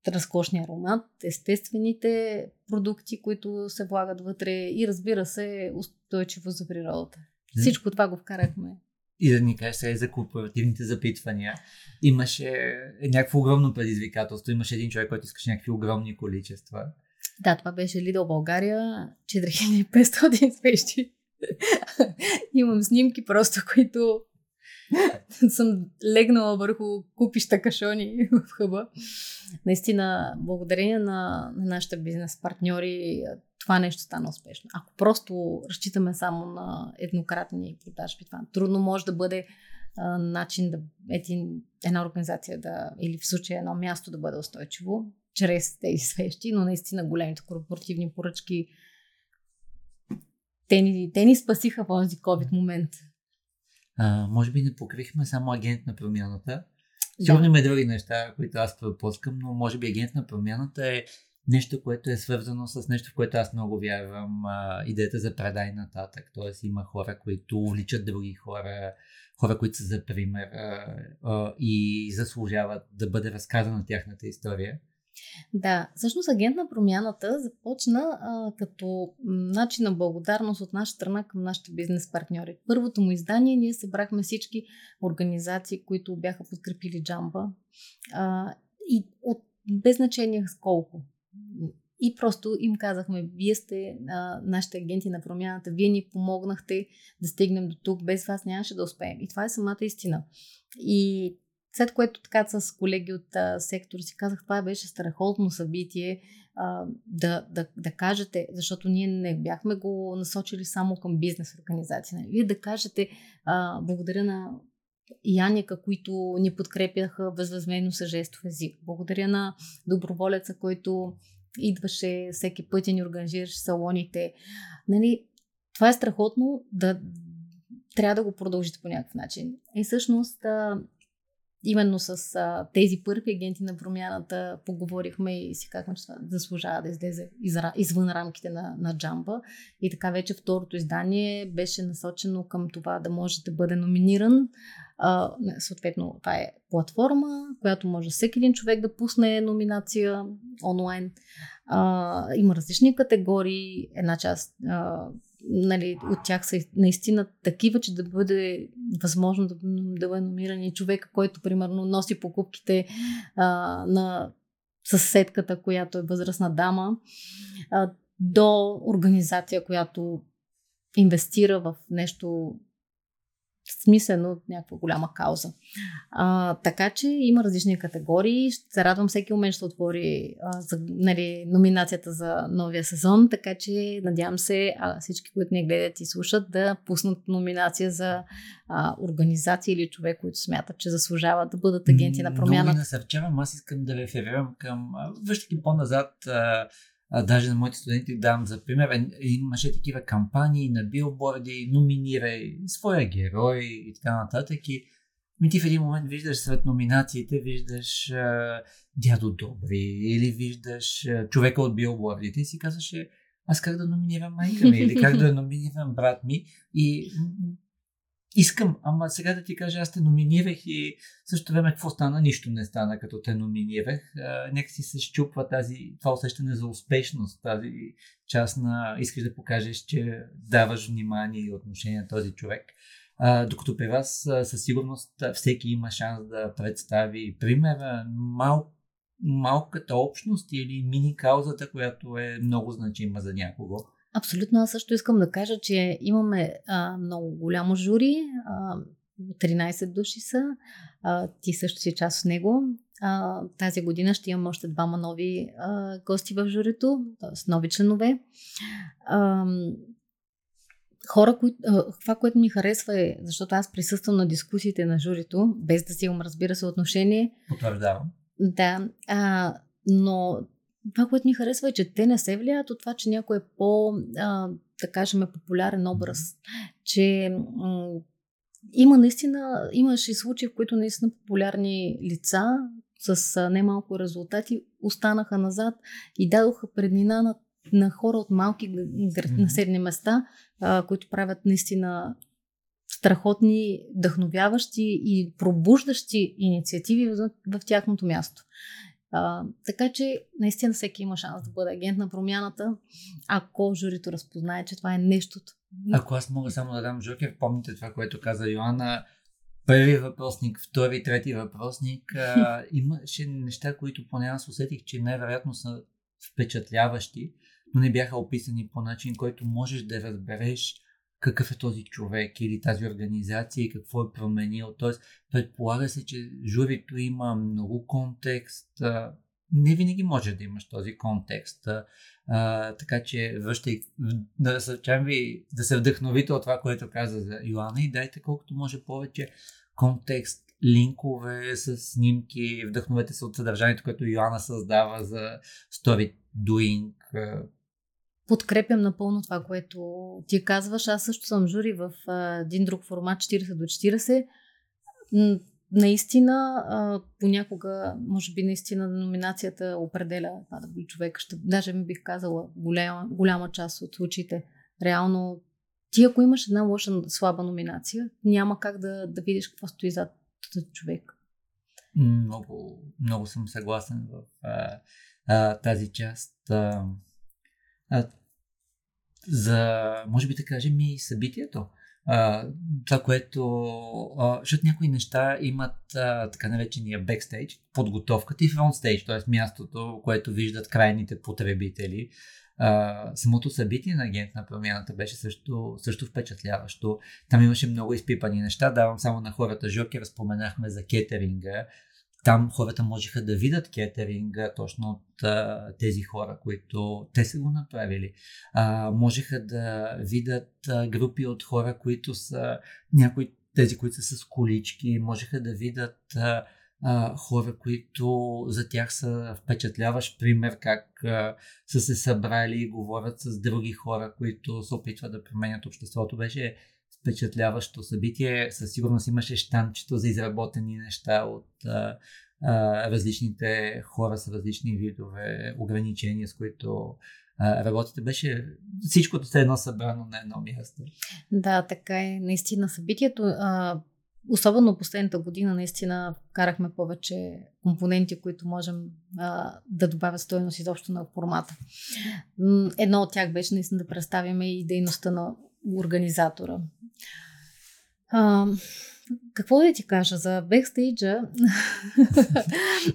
Speaker 3: разкошния аромат, естествените продукти, които се влагат вътре и разбира се устойчиво за природата. Всичко това го вкарахме.
Speaker 2: И да ни кажеш сега за корпоративните запитвания. Имаше някакво огромно предизвикателство. Имаше един човек, който искаше някакви огромни количества.
Speaker 3: Да, това беше Лидо България, 4500 свещи. Имам снимки просто, които съм легнала върху купища кашони в хъба. Наистина, благодарение на нашите бизнес партньори, това нещо стана успешно. Ако просто разчитаме само на еднократни продажби, това трудно може да бъде а, начин да един, една организация да, или в случая едно място да бъде устойчиво чрез тези свещи, но наистина големите корпоративни поръчки те ни, те ни спасиха в този COVID момент.
Speaker 2: А, може би не покрихме само агент на промяната. Сигурно да. има други неща, които аз пропускам, но може би агент на промяната е нещо, което е свързано с нещо, в което аз много вярвам. А, идеята за предай нататък. Тоест има хора, които увличат други хора, хора, които са за пример а, а, и заслужават да бъде разказана тяхната история.
Speaker 3: Да, всъщност агент на промяната започна а, като начин на благодарност от наша страна към нашите бизнес партньори. Първото му издание ние събрахме всички организации, които бяха подкрепили Джамба а, и от без значение с колко. И просто им казахме, вие сте а, нашите агенти на промяната, вие ни помогнахте да стигнем до тук, без вас нямаше да успеем. И това е самата истина. И след което така с колеги от а, сектор си казах, това беше страхотно събитие а, да, да, да кажете, защото ние не бяхме го насочили само към бизнес организации. Нали? Вие да кажете, а, благодаря на Яника, които ни подкрепяха безвъзмезно с жестов език. Благодаря на доброволеца, който идваше всеки път и ни организираше салоните. Нали, това е страхотно да трябва да го продължите по някакъв начин. И всъщност именно с а, тези първи агенти на промяната поговорихме и си казахме, че заслужава да излезе извън рамките на, на Джамба. И така вече второто издание беше насочено към това да може да бъде номиниран. А, съответно, това е платформа, която може всеки един човек да пусне номинация онлайн. А, има различни категории. Една част а, нали, от тях са наистина такива, че да бъде възможно да, да бъде номиран и човека, който примерно носи покупките а, на съседката, която е възрастна дама, а, до организация, която инвестира в нещо смислено от някаква голяма кауза. А, така че има различни категории. Ще се радвам всеки момент ще отвори а, за, нали, номинацията за новия сезон, така че надявам се а, всички, които не гледат и слушат, да пуснат номинация за а, организация или човек, които смятат, че заслужават да бъдат агенти на промяната. Много
Speaker 2: насърчавам. Аз искам да реферирам към, връщайки по-назад, а, а, даже на моите студенти давам за пример, е, имаше такива кампании на билборди, номинирай своя герой и така нататък. И ми ти в един момент виждаш сред номинациите, виждаш а, дядо Добри или виждаш а, човека от билбордите и си казваше аз как да номинирам майка ми или как да номинирам брат ми и Искам, ама сега да ти кажа, аз те номинирах и също време какво стана? Нищо не стана, като те номинирах. Нека си се щупва тази, това усещане за успешност, тази част на искаш да покажеш, че даваш внимание и отношение на този човек. А, докато при вас със сигурност всеки има шанс да представи примера, мал, малката общност или мини каузата, която е много значима за някого.
Speaker 3: Абсолютно, аз също искам да кажа, че имаме а, много голямо жури, а, 13 души са, а, ти също си част от него. А, тази година ще имаме още двама нови а, гости в журито, т.е. нови членове. А, хора, които, това, което ми харесва е, защото аз присъствам на дискусиите на журито, без да си имам, разбира се, отношение.
Speaker 2: Потвърждавам.
Speaker 3: Да, а, но това, което ми харесва е, че те не се влияят от това, че някой е по, а, да кажем, популярен образ. Че м- има наистина, имаше случаи, в които наистина популярни лица с немалко резултати останаха назад и дадоха преднина на, на хора от малки населени места, а, които правят наистина страхотни, вдъхновяващи и пробуждащи инициативи в, в тяхното място. А, така че наистина всеки има шанс да бъде агент на промяната, ако журито разпознае, че това е нещото.
Speaker 2: Ако аз мога само да дам Жокер, помните това, което каза Йоанна, първи въпросник, втори, трети въпросник, а, имаше неща, които поне аз усетих, че най-вероятно са впечатляващи, но не бяха описани по начин, който можеш да разбереш какъв е този човек или тази организация и какво е променил. Тоест, предполага се, че журито има много контекст. Не винаги може да имаш този контекст. А, така че връщай, да насърчавам ви да се вдъхновите от това, което каза за Йоанна и дайте колкото може повече контекст, линкове с снимки, вдъхновете се от съдържанието, което Йоанна създава за story doing,
Speaker 3: Подкрепям напълно това, което ти казваш. Аз също съм жури в един друг формат 40 до 40. Наистина, понякога, може би наистина номинацията определя това да бъде човек. Ще, даже ми бих казала голяма, голяма част от случаите. Реално, ти ако имаш една лоша, слаба номинация, няма как да, да видиш какво стои зад човек.
Speaker 2: Много, много съм съгласен в а, а, тази част. А, а, за, може би да кажем и събитието. А, това, което... А, защото някои неща имат а, така наречения бекстейдж, подготовката и фронтстейдж, т.е. мястото, което виждат крайните потребители. А, самото събитие на агент на промяната беше също, също впечатляващо. Там имаше много изпипани неща. Давам само на хората Жокер, споменахме за кетеринга там хората можеха да видят кетеринга точно от а, тези хора, които те са го направили. А, можеха да видят а, групи от хора, които са някои тези, които са с колички, можеха да видят а, а, хора, които за тях са впечатляващ пример как а, са се събрали и говорят с други хора, които се опитват да променят обществото. Беше впечатляващо събитие. Със сигурност имаше штанчето за изработени неща от а, а, различните хора с различни видове ограничения, с които работите. Беше всичкото се едно събрано на едно място.
Speaker 3: Да, така е. Наистина събитието, а, особено последната година, наистина карахме повече компоненти, които можем а, да добавят стоеност изобщо на формата. Едно от тях беше наистина да представим и дейността на организатора. А, какво да ти кажа за бекстейджа?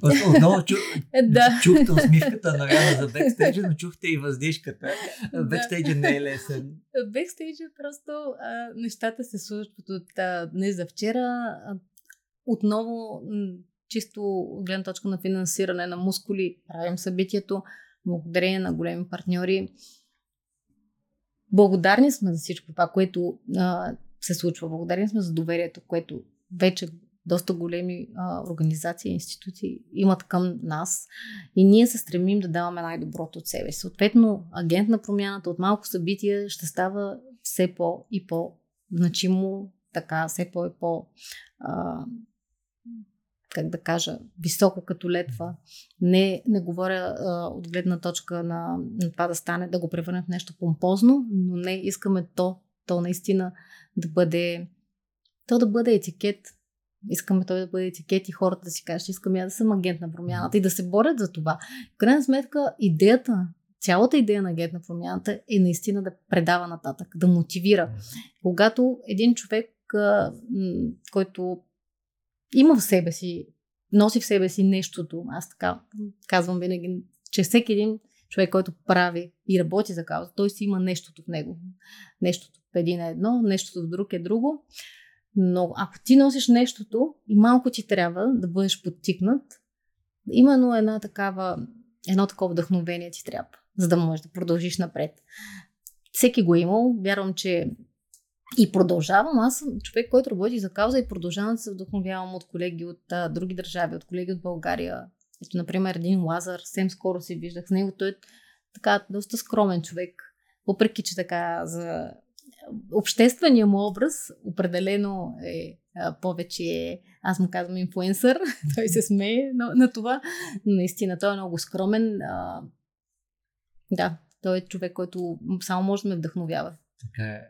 Speaker 2: Отново чу, да. чухте усмивката на Ряна за бекстейджа, но чухте и въздишката. Бекстейджа не е лесен.
Speaker 3: Бекстейджа просто а, нещата се случват от а, днес за вчера. Отново, чисто гледна точка на финансиране на мускули, правим събитието благодарение на големи партньори. Благодарни сме за всичко това, което а, се случва. Благодарни сме за доверието, което вече доста големи а, организации и институции имат към нас и ние се стремим да даваме най-доброто от себе. Съответно, агент на промяната от малко събития ще става все по и по-значимо, така, все по и по а, как да кажа, високо като летва. Не, не говоря а, от гледна точка на, на това да стане, да го превърнем в нещо помпозно, но не искаме то, то наистина да бъде, то да бъде етикет. Искаме той да бъде етикет и хората да си кажат, искам я да съм агент на промяната и да се борят за това. В крайна сметка, идеята, цялата идея на агент на промяната е наистина да предава нататък, да мотивира. Когато един човек, който има в себе си, носи в себе си нещото, аз така казвам винаги, че всеки един човек, който прави и работи за кауза, той си има нещото в него. Нещото в един е едно, нещото в друг е друго. Но ако ти носиш нещото и малко ти трябва да бъдеш подтикнат, именно една такава, едно такова вдъхновение ти трябва, за да можеш да продължиш напред. Всеки го е имал. Вярвам, че и продължавам. Аз съм човек, който работи за кауза и продължавам да се вдъхновявам от колеги от а, други държави, от колеги от България. Ето, например, един Лазар, съвсем скоро си виждах с него. Той е така доста скромен човек. Въпреки, че така за обществения му образ определено е а, повече, аз му казвам инфуенсър, той се смее на, на това. Наистина, той е много скромен. А, да, той е човек, който само може да ме вдъхновява.
Speaker 2: Така е.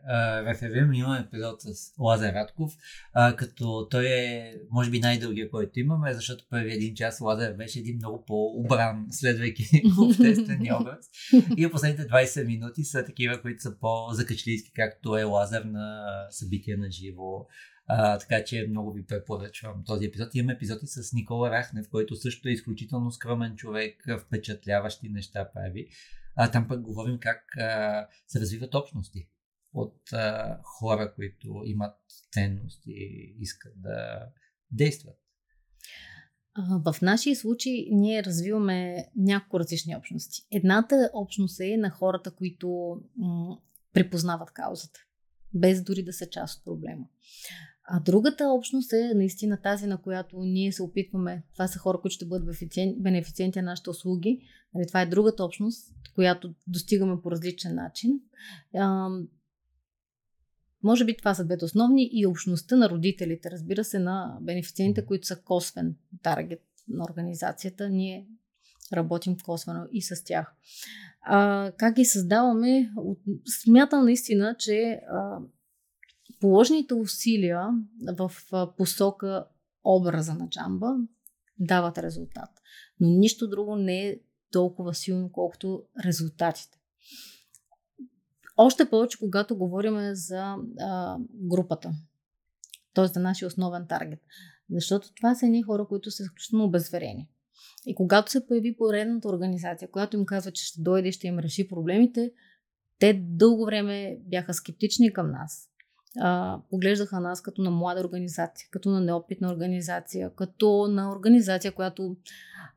Speaker 2: В ФВМ има епизод с Лазар Радков, а, като той е, може би, най-дългия, който имаме, защото първи един час Лазар беше един много по-убран, следвайки обществения образ. И последните 20 минути са такива, които са по-закачлийски, както е Лазар на събития на живо. А, така че много ви препоръчвам този епизод. Имаме епизоди с Никола Рахнев, който също е изключително скромен човек, впечатляващи неща прави. А, там пък говорим как а, се развиват общности от а, хора, които имат ценност и искат да действат.
Speaker 3: В нашия случай ние развиваме няколко различни общности. Едната общност е на хората, които м- припознават каузата, без дори да са част от проблема. А другата общност е наистина тази, на която ние се опитваме. Това са хора, които ще бъдат бенефициенти на нашите услуги. Нали, това е другата общност, която достигаме по различен начин. Може би това са двете основни и общността на родителите, разбира се, на бенефициентите, които са косвен таргет на организацията. Ние работим косвено и с тях. А, как ги създаваме? Смятам наистина, че а, положените усилия в посока образа на джамба дават резултат. Но нищо друго не е толкова силно, колкото резултатите. Още повече, когато говорим за а, групата, т.е. за нашия основен таргет. Защото това са едни хора, които са изключително обезверени. И когато се появи поредната организация, която им казва, че ще дойде и ще им реши проблемите, те дълго време бяха скептични към нас а, поглеждаха нас като на млада организация, като на неопитна организация, като на организация, която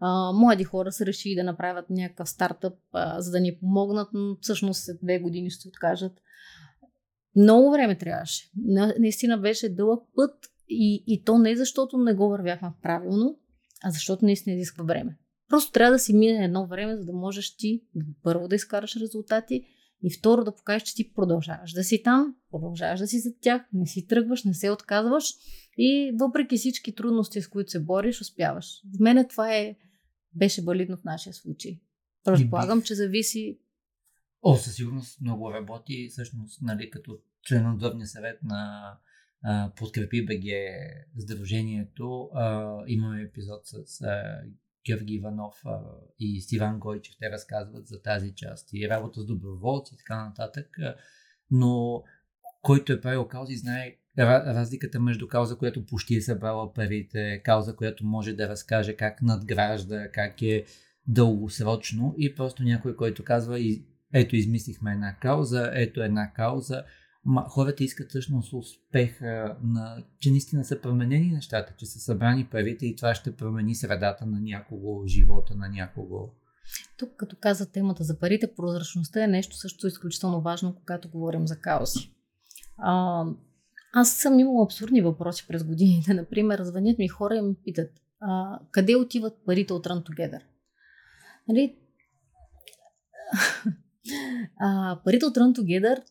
Speaker 3: а, млади хора са решили да направят някакъв стартъп, а, за да ни помогнат, но всъщност след две години ще откажат. Много време трябваше. На, наистина беше дълъг път и, и то не защото не го вървяхме правилно, а защото наистина изисква време. Просто трябва да си мине едно време, за да можеш ти първо да изкараш резултати, и второ да покажеш, че ти продължаваш да си там, продължаваш да си зад тях, не си тръгваш, не се отказваш и въпреки всички трудности, с които се бориш, успяваш. В мене това е, беше валидно в нашия случай. Предполагам, че зависи.
Speaker 2: О, със сигурност много работи. Всъщност, нали, като член на Дървния съвет на а, Подкрепи БГ Сдружението, а, имаме епизод с а, Георги Иванов а, и Стиван Гойчев, те разказват за тази част и работа с доброволци и така нататък. А, но който е правил каузи, знае разликата между кауза, която почти е събрала парите, кауза, която може да разкаже как надгражда, как е дългосрочно и просто някой, който казва ето измислихме една кауза, ето една кауза, хората искат всъщност успеха, на, че наистина са променени нещата, че са събрани парите и това ще промени средата на някого, живота на някого.
Speaker 3: Тук, като каза темата за парите, прозрачността е нещо също изключително важно, когато говорим за каузи. А, аз съм имала абсурдни въпроси през годините. Например, звънят ми хора и ме питат, а, къде отиват парите от Run Together? Нали? а, парите от Run Together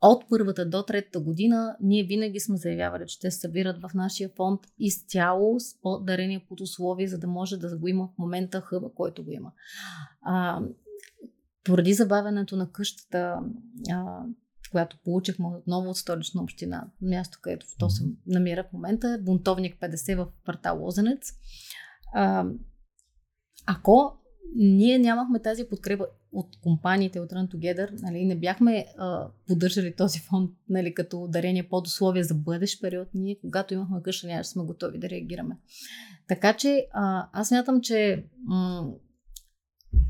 Speaker 3: от първата до третата година ние винаги сме заявявали, че те се събират в нашия фонд изцяло с дарение под условие, за да може да го има в момента хъба, който го има. А, поради забавянето на къщата, а, която получихме отново от столична община, място, където то се намира в момента, е бунтовник 50 в квартал Лозенец. А, ако ние нямахме тази подкрепа от компаниите от Run Together, нали, не бяхме а, поддържали този фонд нали, като дарение под условия за бъдещ период, ние когато имахме къща, нямаше сме готови да реагираме. Така че а, аз мятам, че м-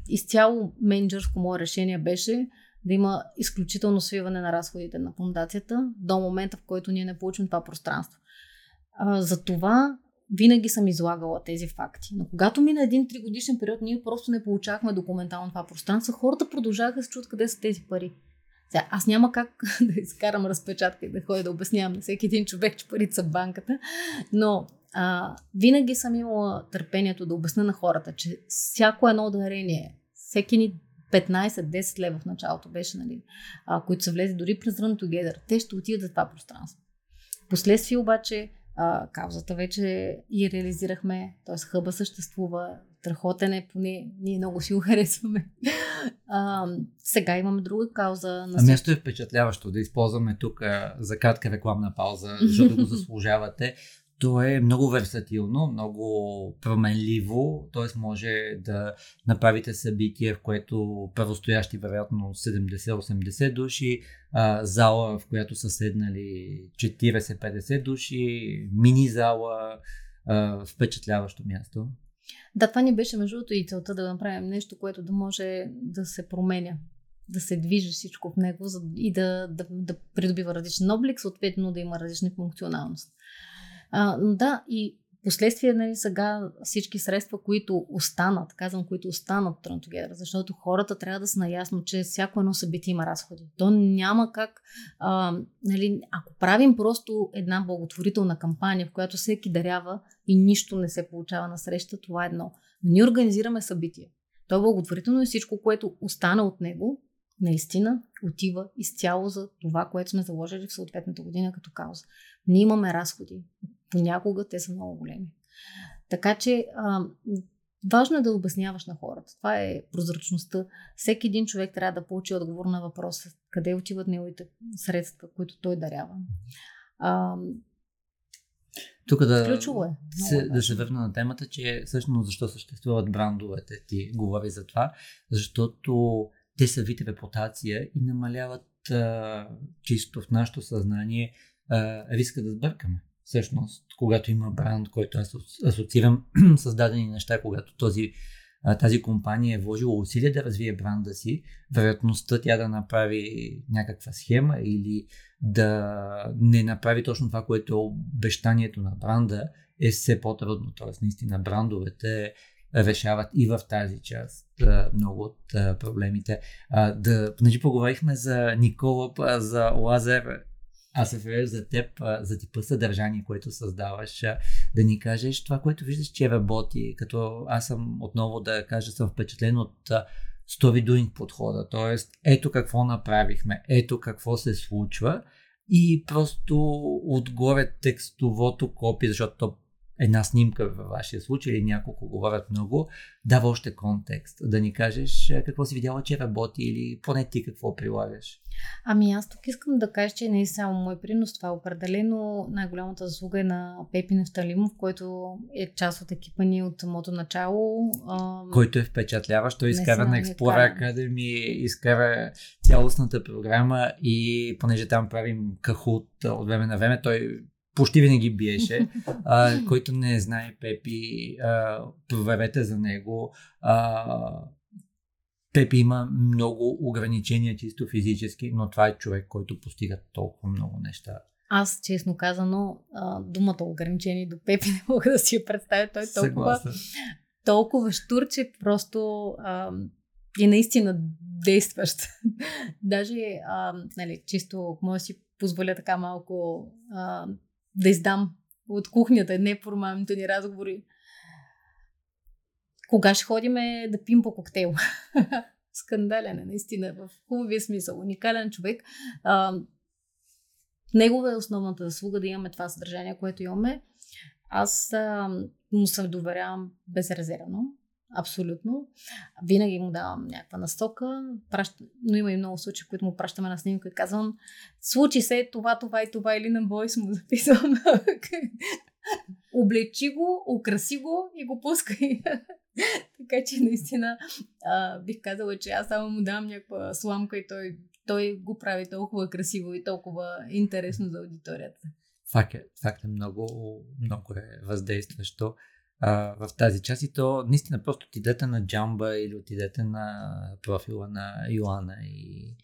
Speaker 3: изцяло менеджерско мое решение беше да има изключително свиване на разходите на фундацията до момента, в който ние не получим това пространство. А, за това винаги съм излагала тези факти. Но когато мина един тригодишен период, ние просто не получахме документално това пространство, хората продължаваха да се чуят къде са тези пари. Сега, аз няма как да изкарам разпечатка и да ходя да обяснявам на всеки един човек, че парите са в банката, но а, винаги съм имала търпението да обясня на хората, че всяко едно дарение, всеки ни 15-10 лева в началото беше, нали, а, които са влезли дори през Run Together, те ще отидат за това пространство. Последствие обаче а, каузата вече и реализирахме, т.е. хъба съществува, страхотен е, поне ние много си го харесваме. А, сега имаме друга кауза.
Speaker 2: На а място е впечатляващо да използваме тук за кратка рекламна пауза, защото го заслужавате. То е много версатилно, много променливо, т.е. може да направите събитие, в което първостоящи вероятно 70-80 души, а, зала, в която са седнали 40-50 души, мини зала, впечатляващо място.
Speaker 3: Да, това ни беше между другото и целта да направим нещо, което да може да се променя, да се движи всичко в него и да, да, да придобива различен облик, съответно да има различна функционалност. А, да, и Последствие, нали, сега всички средства, които останат, казвам, които останат от защото хората трябва да са наясно, че всяко едно събитие има разходи. То няма как, а, нали, ако правим просто една благотворителна кампания, в която всеки дарява и нищо не се получава на среща, това е едно. Но ние организираме събитие. То е благотворително и всичко, което остана от него, наистина отива изцяло за това, което сме заложили в съответната година като кауза. Ние имаме разходи. Понякога те са много големи. Така че а, важно е да обясняваш на хората. Това е прозрачността. Всеки един човек трябва да получи отговор на въпроса къде отиват неговите средства, които той дарява. А,
Speaker 2: тук да, е. се, да се върна на темата, че всъщност защо съществуват брандовете, ти говори за това, защото те са вид репутация и намаляват а, чисто в нашето съзнание а, риска да сбъркаме. Всъщност, когато има бранд, който аз асоциирам с дадени неща, когато този, тази компания е вложила усилия да развие бранда си, вероятността тя да направи някаква схема или да не направи точно това, което е обещанието на бранда, е все по-трудно. Тоест, наистина, брандовете решават и в тази част много от проблемите. Да, понеже поговорихме за Никола, за Лазер, аз се веря за теб, за типа съдържание, което създаваш, да ни кажеш това, което виждаш, че работи, като аз съм отново да кажа, съм впечатлен от story doing подхода, т.е. ето какво направихме, ето какво се случва и просто отгоре текстовото копи, защото то една снимка във вашия случай или няколко говорят много, дава още контекст. Да ни кажеш какво си видяла, че работи или поне ти какво прилагаш.
Speaker 3: Ами аз тук искам да кажа, че не е само мой принос. Това е определено най-голямата заслуга е на Пепи Нефталимов, който е част от екипа ни от самото начало.
Speaker 2: Който е впечатляващ. Той изкара на Explorer Academy, изкара цялостната програма и понеже там правим кахут от време на време, той почти винаги биеше. А, който не знае Пепи, а, проверете за него. А, Пепи има много ограничения чисто физически, но това е човек, който постига толкова много неща.
Speaker 3: Аз, честно казано, думата ограничение до Пепи не мога да си я представя. Той е толкова, толкова штур, че просто а, е наистина действащ. Даже, а, нали, чисто, може да си позволя така малко а, да издам от кухнята, неформалните ни разговори. Кога ще ходиме да пим по коктейл? Скандален е, наистина, в хубавия смисъл. Уникален човек. А, негова е основната заслуга да имаме това съдържание, което имаме. Аз а, му се доверявам безрезервно. Абсолютно. Винаги му давам някаква насока, праща, но има и много случаи, които му пращаме на снимка и казвам, случи се това, това и това или на бойс му записвам. Облечи го, украси го и го пускай. така че наистина а, бих казала, че аз само му давам някаква сламка и той, той го прави толкова красиво и толкова интересно за аудиторията.
Speaker 2: Факт е, факт е много, много е въздействащо а, в тази част и то наистина просто отидете на джамба или отидете на профила на Йоана и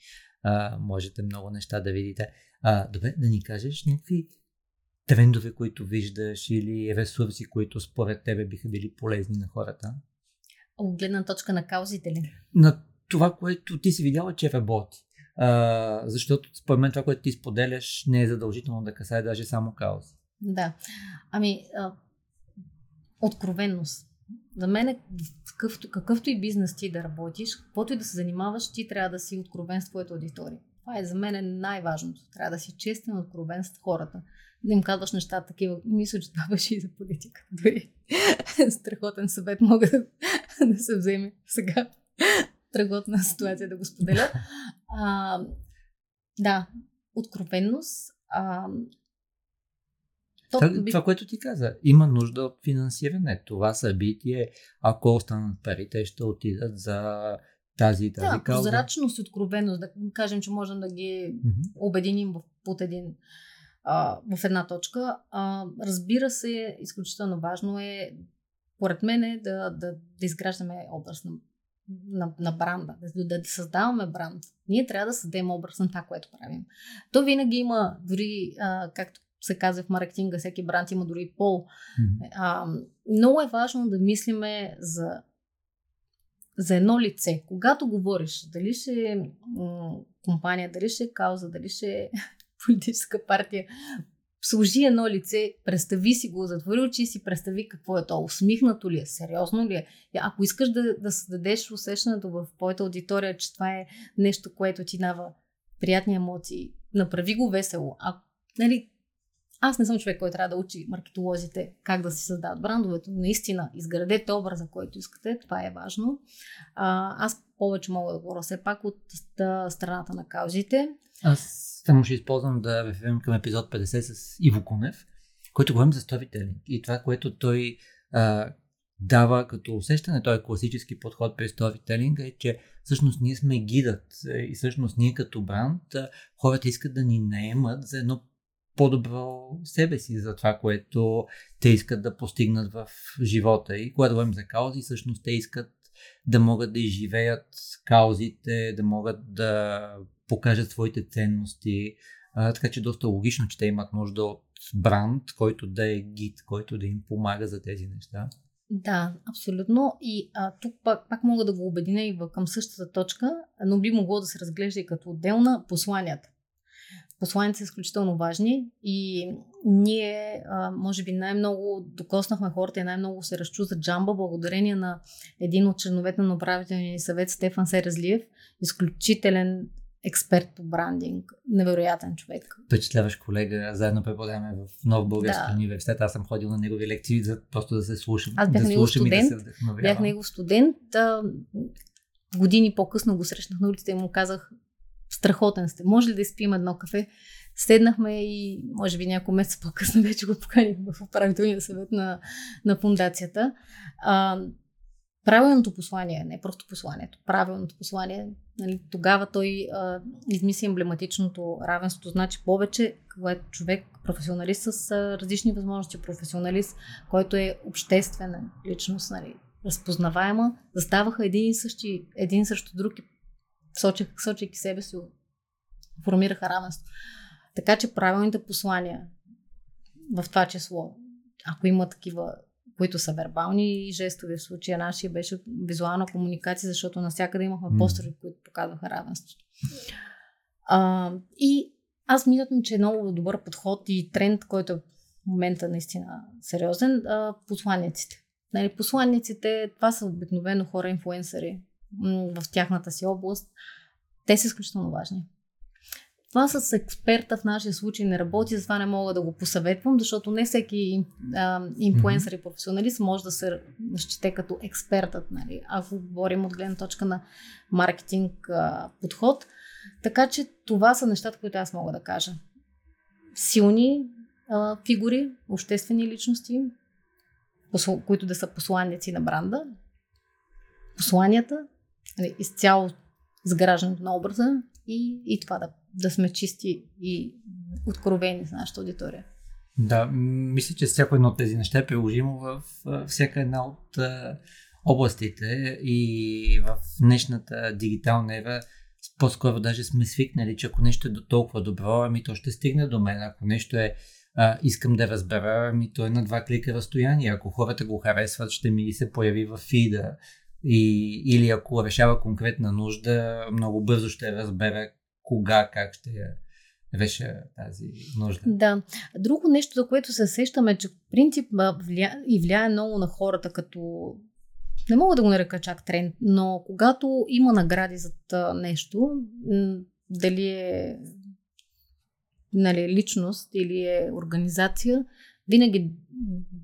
Speaker 2: а, можете много неща да видите. А, добре, да ни кажеш някакви трендове, които виждаш или ресурси, които според тебе биха били полезни на хората?
Speaker 3: От гледна точка на каузите ли?
Speaker 2: На това, което ти си видяла, че работи. А, защото според мен това, което ти споделяш, не е задължително да касае даже само каузи.
Speaker 3: Да. Ами, откровенност. За мен е какъвто, какъвто и бизнес ти да работиш, каквото и да се занимаваш, ти трябва да си откровен с твоята аудитория. Това е за мен е най-важното. Трябва да си честен, откровен с хората. Да им казваш неща такива. Мисля, че това беше и за политика. Дори страхотен съвет мога да, да се вземе сега. Страхотна ситуация да го споделя. А, да, откровенност. А,
Speaker 2: това, това, което ти каза, има нужда от финансиране. Това събитие, ако останат пари, те ще отидат за тази тази
Speaker 3: да, кауза. прозрачност и откровеност, да кажем, че можем да ги mm-hmm. обединим в, под един, а, в една точка. А, разбира се, изключително важно е, поред мен, е да, да, да изграждаме образ на, на, на бранда, да, да, да създаваме бранд. Ние трябва да създадем образ на това, което правим. То винаги има, дори, а, както се казва в маркетинга, всеки бранд има дори пол. Mm-hmm. А, много е важно да мислиме за за едно лице. Когато говориш, дали ще е компания, дали ще е кауза, дали ще е политическа партия, служи едно лице, представи си го, затвори очи си, представи какво е то, усмихнато ли е, сериозно ли е. Ако искаш да, да създадеш усещането в твоята аудитория, че това е нещо, което ти дава приятни емоции, направи го весело. А, нали, аз не съм човек, който трябва да учи маркетолозите как да си създават брандовете. Наистина, изградете образа, който искате. Това е важно. А, аз повече мога да говоря все пак от страната на каузите.
Speaker 2: Аз само ще използвам да реферирам към епизод 50 с Иво Кунев, който говорим за storytelling. И това, което той а, дава като усещане, той е класически подход при storytelling, е, че всъщност ние сме гидът и всъщност ние като бранд, хората искат да ни наемат за едно по-добро себе си за това, което те искат да постигнат в живота. И когато говорим за каузи, всъщност те искат да могат да изживеят каузите, да могат да покажат своите ценности. А, така че доста логично, че те имат нужда от бранд, който да е гид, който да им помага за тези неща.
Speaker 3: Да, абсолютно. И а, тук пак, пак мога да го обединя и към същата точка, но би могло да се разглежда и като отделна посланията посланици са изключително важни и ние, а, може би, най-много докоснахме хората и най-много се разчу за джамба, благодарение на един от членовете на управителния съвет, Стефан Серезлиев, изключителен експерт по брандинг, невероятен човек.
Speaker 2: Впечатляваш колега, заедно преподаваме в Нов Български да. университет. Аз съм ходил на негови лекции, за просто да се слушам.
Speaker 3: Аз бях
Speaker 2: да
Speaker 3: негов студент. Да бях негов студент. А, години по-късно го срещнах на улицата и му казах, страхотен сте. Може ли да изпием едно кафе? Седнахме и може би няколко месеца по-късно вече го поканих в управителния съвет на, на фундацията. А, правилното послание, не просто посланието, правилното послание, нали, тогава той а, измисли емблематичното равенство, значи повече, когато човек, професионалист с различни възможности, професионалист, който е обществена личност, нали, разпознаваема, заставаха един и същи, един срещу друг и сочех, сочейки себе си, формираха равенство. Така че правилните послания в това число, ако има такива, които са вербални и жестови, в случая нашия беше визуална комуникация, защото навсякъде имахме mm. постери, които показваха равенството. А, и аз мислям, че е много добър подход и тренд, който е в момента наистина сериозен, а, посланиците. Нали, посланниците, това са обикновено хора, инфуенсъри, в тяхната си област, те са изключително важни. Това с експерта в нашия случай не работи, затова не мога да го посъветвам, защото не всеки а, инфуенсър и професионалист може да се счете като експертът, нали, ако говорим от гледна точка на маркетинг а, подход. Така че това са нещата, които аз мога да кажа. Силни а, фигури, обществени личности, посл... които да са посланници на бранда, посланията, изцяло изграждането на образа и, и това да, да сме чисти и откровени с нашата аудитория.
Speaker 2: Да, мисля, че всяко едно от тези неща е приложимо в всяка една от областите и в днешната дигитална ера по-скоро даже сме свикнали, че ако нещо е до толкова добро, ами то ще стигне до мен. Ако нещо е а, искам да разбера, ами то е на два клика разстояние. Ако хората го харесват, ще ми се появи в фида. И, или ако решава конкретна нужда, много бързо ще разбера кога, как ще я реша тази нужда.
Speaker 3: Да. Друго нещо, за което се сещаме, че принцип влия... и влияе много на хората, като не мога да го нарека чак тренд, но когато има награди за нещо, дали е нали, личност или е организация, винаги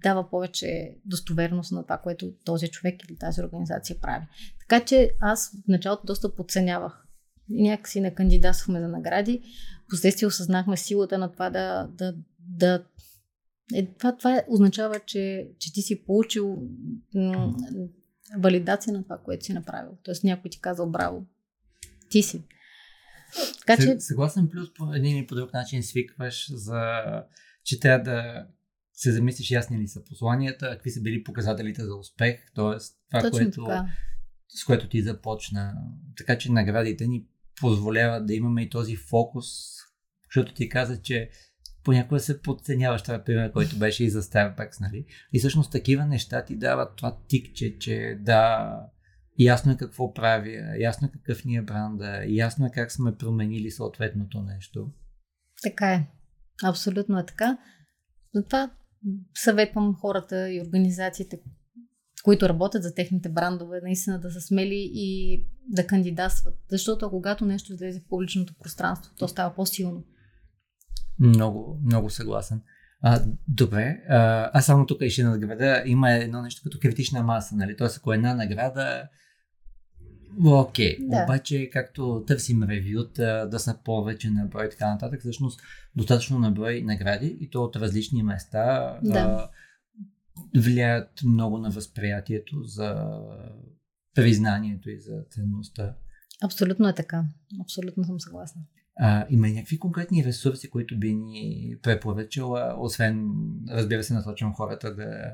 Speaker 3: дава повече достоверност на това, което този човек или тази организация прави. Така че аз в началото доста подценявах. Някакси не кандидатствахме за награди. Последствие осъзнахме силата на това да, да, да е, това, това означава, че, че ти си получил м- валидация на това, което си направил. Тоест някой ти казал браво. Ти си.
Speaker 2: Така, че... Съгласен плюс по един или по друг начин свикваш за че трябва да се замислиш ясни ли са посланията, какви са били показателите за успех, т.е. това,
Speaker 3: Точно
Speaker 2: което,
Speaker 3: така.
Speaker 2: с което ти започна. Така че наградите ни позволяват да имаме и този фокус, защото ти каза, че понякога се подценяваш това пример, който беше и за Starbucks, нали? И всъщност такива неща ти дават това тикче, че да, ясно е какво правя, ясно е какъв ни е бранда, ясно е как сме променили съответното нещо.
Speaker 3: Така е. Абсолютно е така. Затова съветвам хората и организациите, които работят за техните брандове, наистина да са смели и да кандидатстват. Защото когато нещо излезе в публичното пространство, то става по-силно.
Speaker 2: Много, много съгласен. А, добре, а, аз само тук ще надграда. Има едно нещо като критична маса, нали? Тоест, ако една награда Окей, okay. да. обаче както търсим ревюта, да са повече на брой и така нататък, всъщност достатъчно на брой награди и то от различни места да. а, влияят много на възприятието за признанието и за ценността.
Speaker 3: Абсолютно е така. Абсолютно съм съгласна.
Speaker 2: А, има някакви конкретни ресурси, които би ни препоръчала, освен, разбира се, насочвам хората да,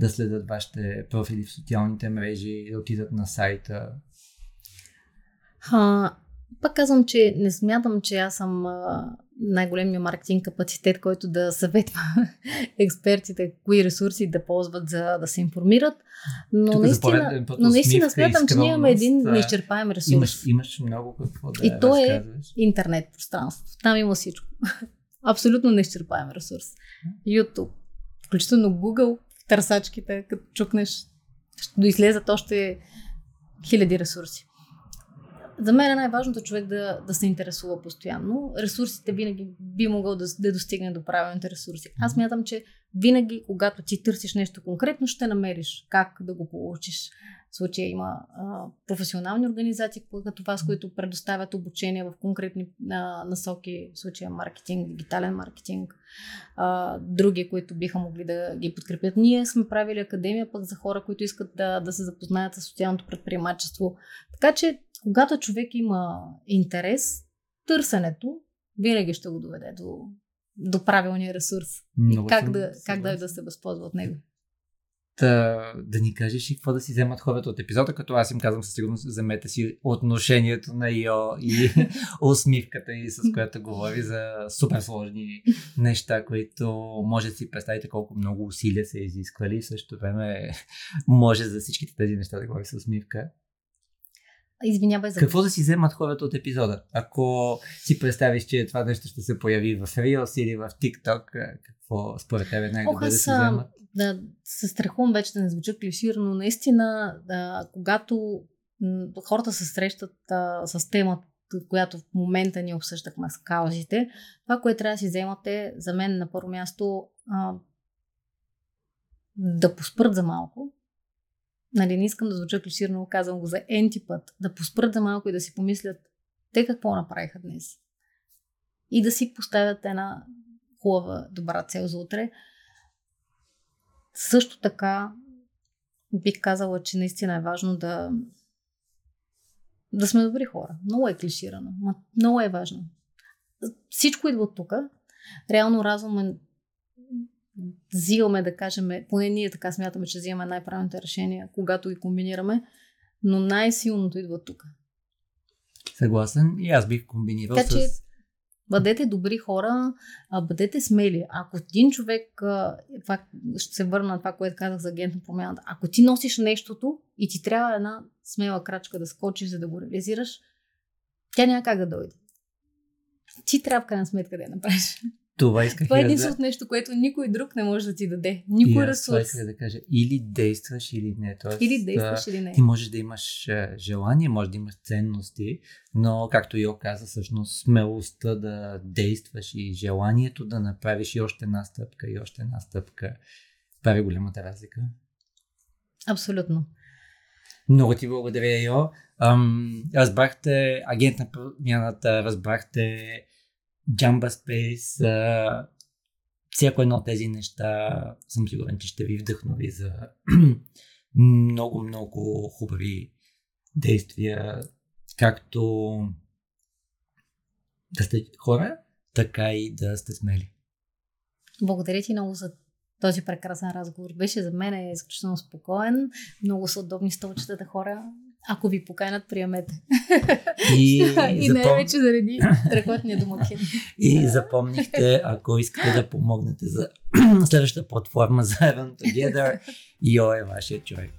Speaker 2: да следят вашите профили в социалните мрежи, да отидат на сайта,
Speaker 3: а, пак казвам, че не смятам, че аз съм най-големия маркетинг капацитет, който да съветва експертите кои ресурси да ползват за да се информират. Но Тук наистина, но наистина смятам, че ние имаме един неизчерпаем ресурс.
Speaker 2: Имаш, имаш много какво да
Speaker 3: И то е интернет пространство. Там има всичко. Абсолютно неизчерпаем ресурс. YouTube, включително Google, търсачките, като чукнеш, ще излезат още хиляди ресурси за мен е най-важното човек да, да се интересува постоянно. Ресурсите винаги би могъл да, да достигне до правилните ресурси. Аз мятам, че винаги, когато ти търсиш нещо конкретно, ще намериш как да го получиш. В случая има а, професионални организации, като вас, които предоставят обучение в конкретни а, насоки, в случая маркетинг, дигитален маркетинг, а, други, които биха могли да ги подкрепят. Ние сме правили академия пък за хора, които искат да, да се запознаят с социалното предприемачество. Така че когато човек има интерес, търсенето винаги ще го доведе до, до правилния ресурс. Много и как, да, как да, да се възползва от него.
Speaker 2: Да, да ни кажеш и какво да си вземат хората от епизода, като аз им казвам със сигурност, вземете си отношението на Йо и усмивката и с която говори за супер сложни неща, които може да си представите колко много усилия са изисквали и също време може за всичките тези неща да говори с усмивка.
Speaker 3: Извинявай за
Speaker 2: Какво да си вземат хората от епизода? Ако си представиш, че това нещо ще се появи в Reels или в TikTok, какво според тебе най-добре да си вземат?
Speaker 3: Да, се страхувам вече да не звуча клиширано. Наистина, да, когато хората се срещат а, с темата, която в момента ни обсъждахме с каузите, това, което трябва да си вземате, за мен на първо място а, да поспрат за малко, нали, не искам да звуча клиширано, казвам го за енти път, да поспрат за малко и да си помислят те какво направиха днес. И да си поставят една хубава, добра цел за утре. Също така бих казала, че наистина е важно да да сме добри хора. Много е клиширано, но много е важно. Всичко идва от тук. Реално разум е взимаме, да кажем, поне ние така смятаме, че взимаме най-правилните решения, когато ги комбинираме, но най-силното идва тук.
Speaker 2: Съгласен и аз бих комбинирал така, с... Че,
Speaker 3: бъдете добри хора, а бъдете смели. Ако един човек, това, ще се върна на това, което казах за агент на промяната, ако ти носиш нещото и ти трябва една смела крачка да скочиш, за да го реализираш, тя няма как да дойде. ти трябва в крайна сметка да я направиш.
Speaker 2: Това исках
Speaker 3: Това е
Speaker 2: аз да...
Speaker 3: единственото нещо, което никой друг не може да ти даде. Никой
Speaker 2: и аз това
Speaker 3: ресурс.
Speaker 2: исках да кажа. Или действаш, или не. Тоест,
Speaker 3: Или действаш, или не.
Speaker 2: Ти можеш да имаш е, желание, може да имаш ценности, но както Йо каза, всъщност смелостта да действаш и желанието да направиш и още една стъпка и още една стъпка прави голямата разлика.
Speaker 3: Абсолютно.
Speaker 2: Много ти благодаря, Йо. Ам, разбрахте агент на промяната, разбрахте Jamba Space, а, всяко едно от тези неща съм сигурен, че ще ви вдъхнови за много, много хубави действия, както да сте хора, така и да сте смели.
Speaker 3: Благодаря ти много за този прекрасен разговор. Беше за мен е изключително спокоен. Много са удобни столчетата хора. Ако ви поканят, приемете.
Speaker 2: И,
Speaker 3: и
Speaker 2: запом...
Speaker 3: най-вече заради страхотния домакин.
Speaker 2: и запомнихте, ако искате да помогнете за следващата платформа за Event Together, Йо е вашия човек.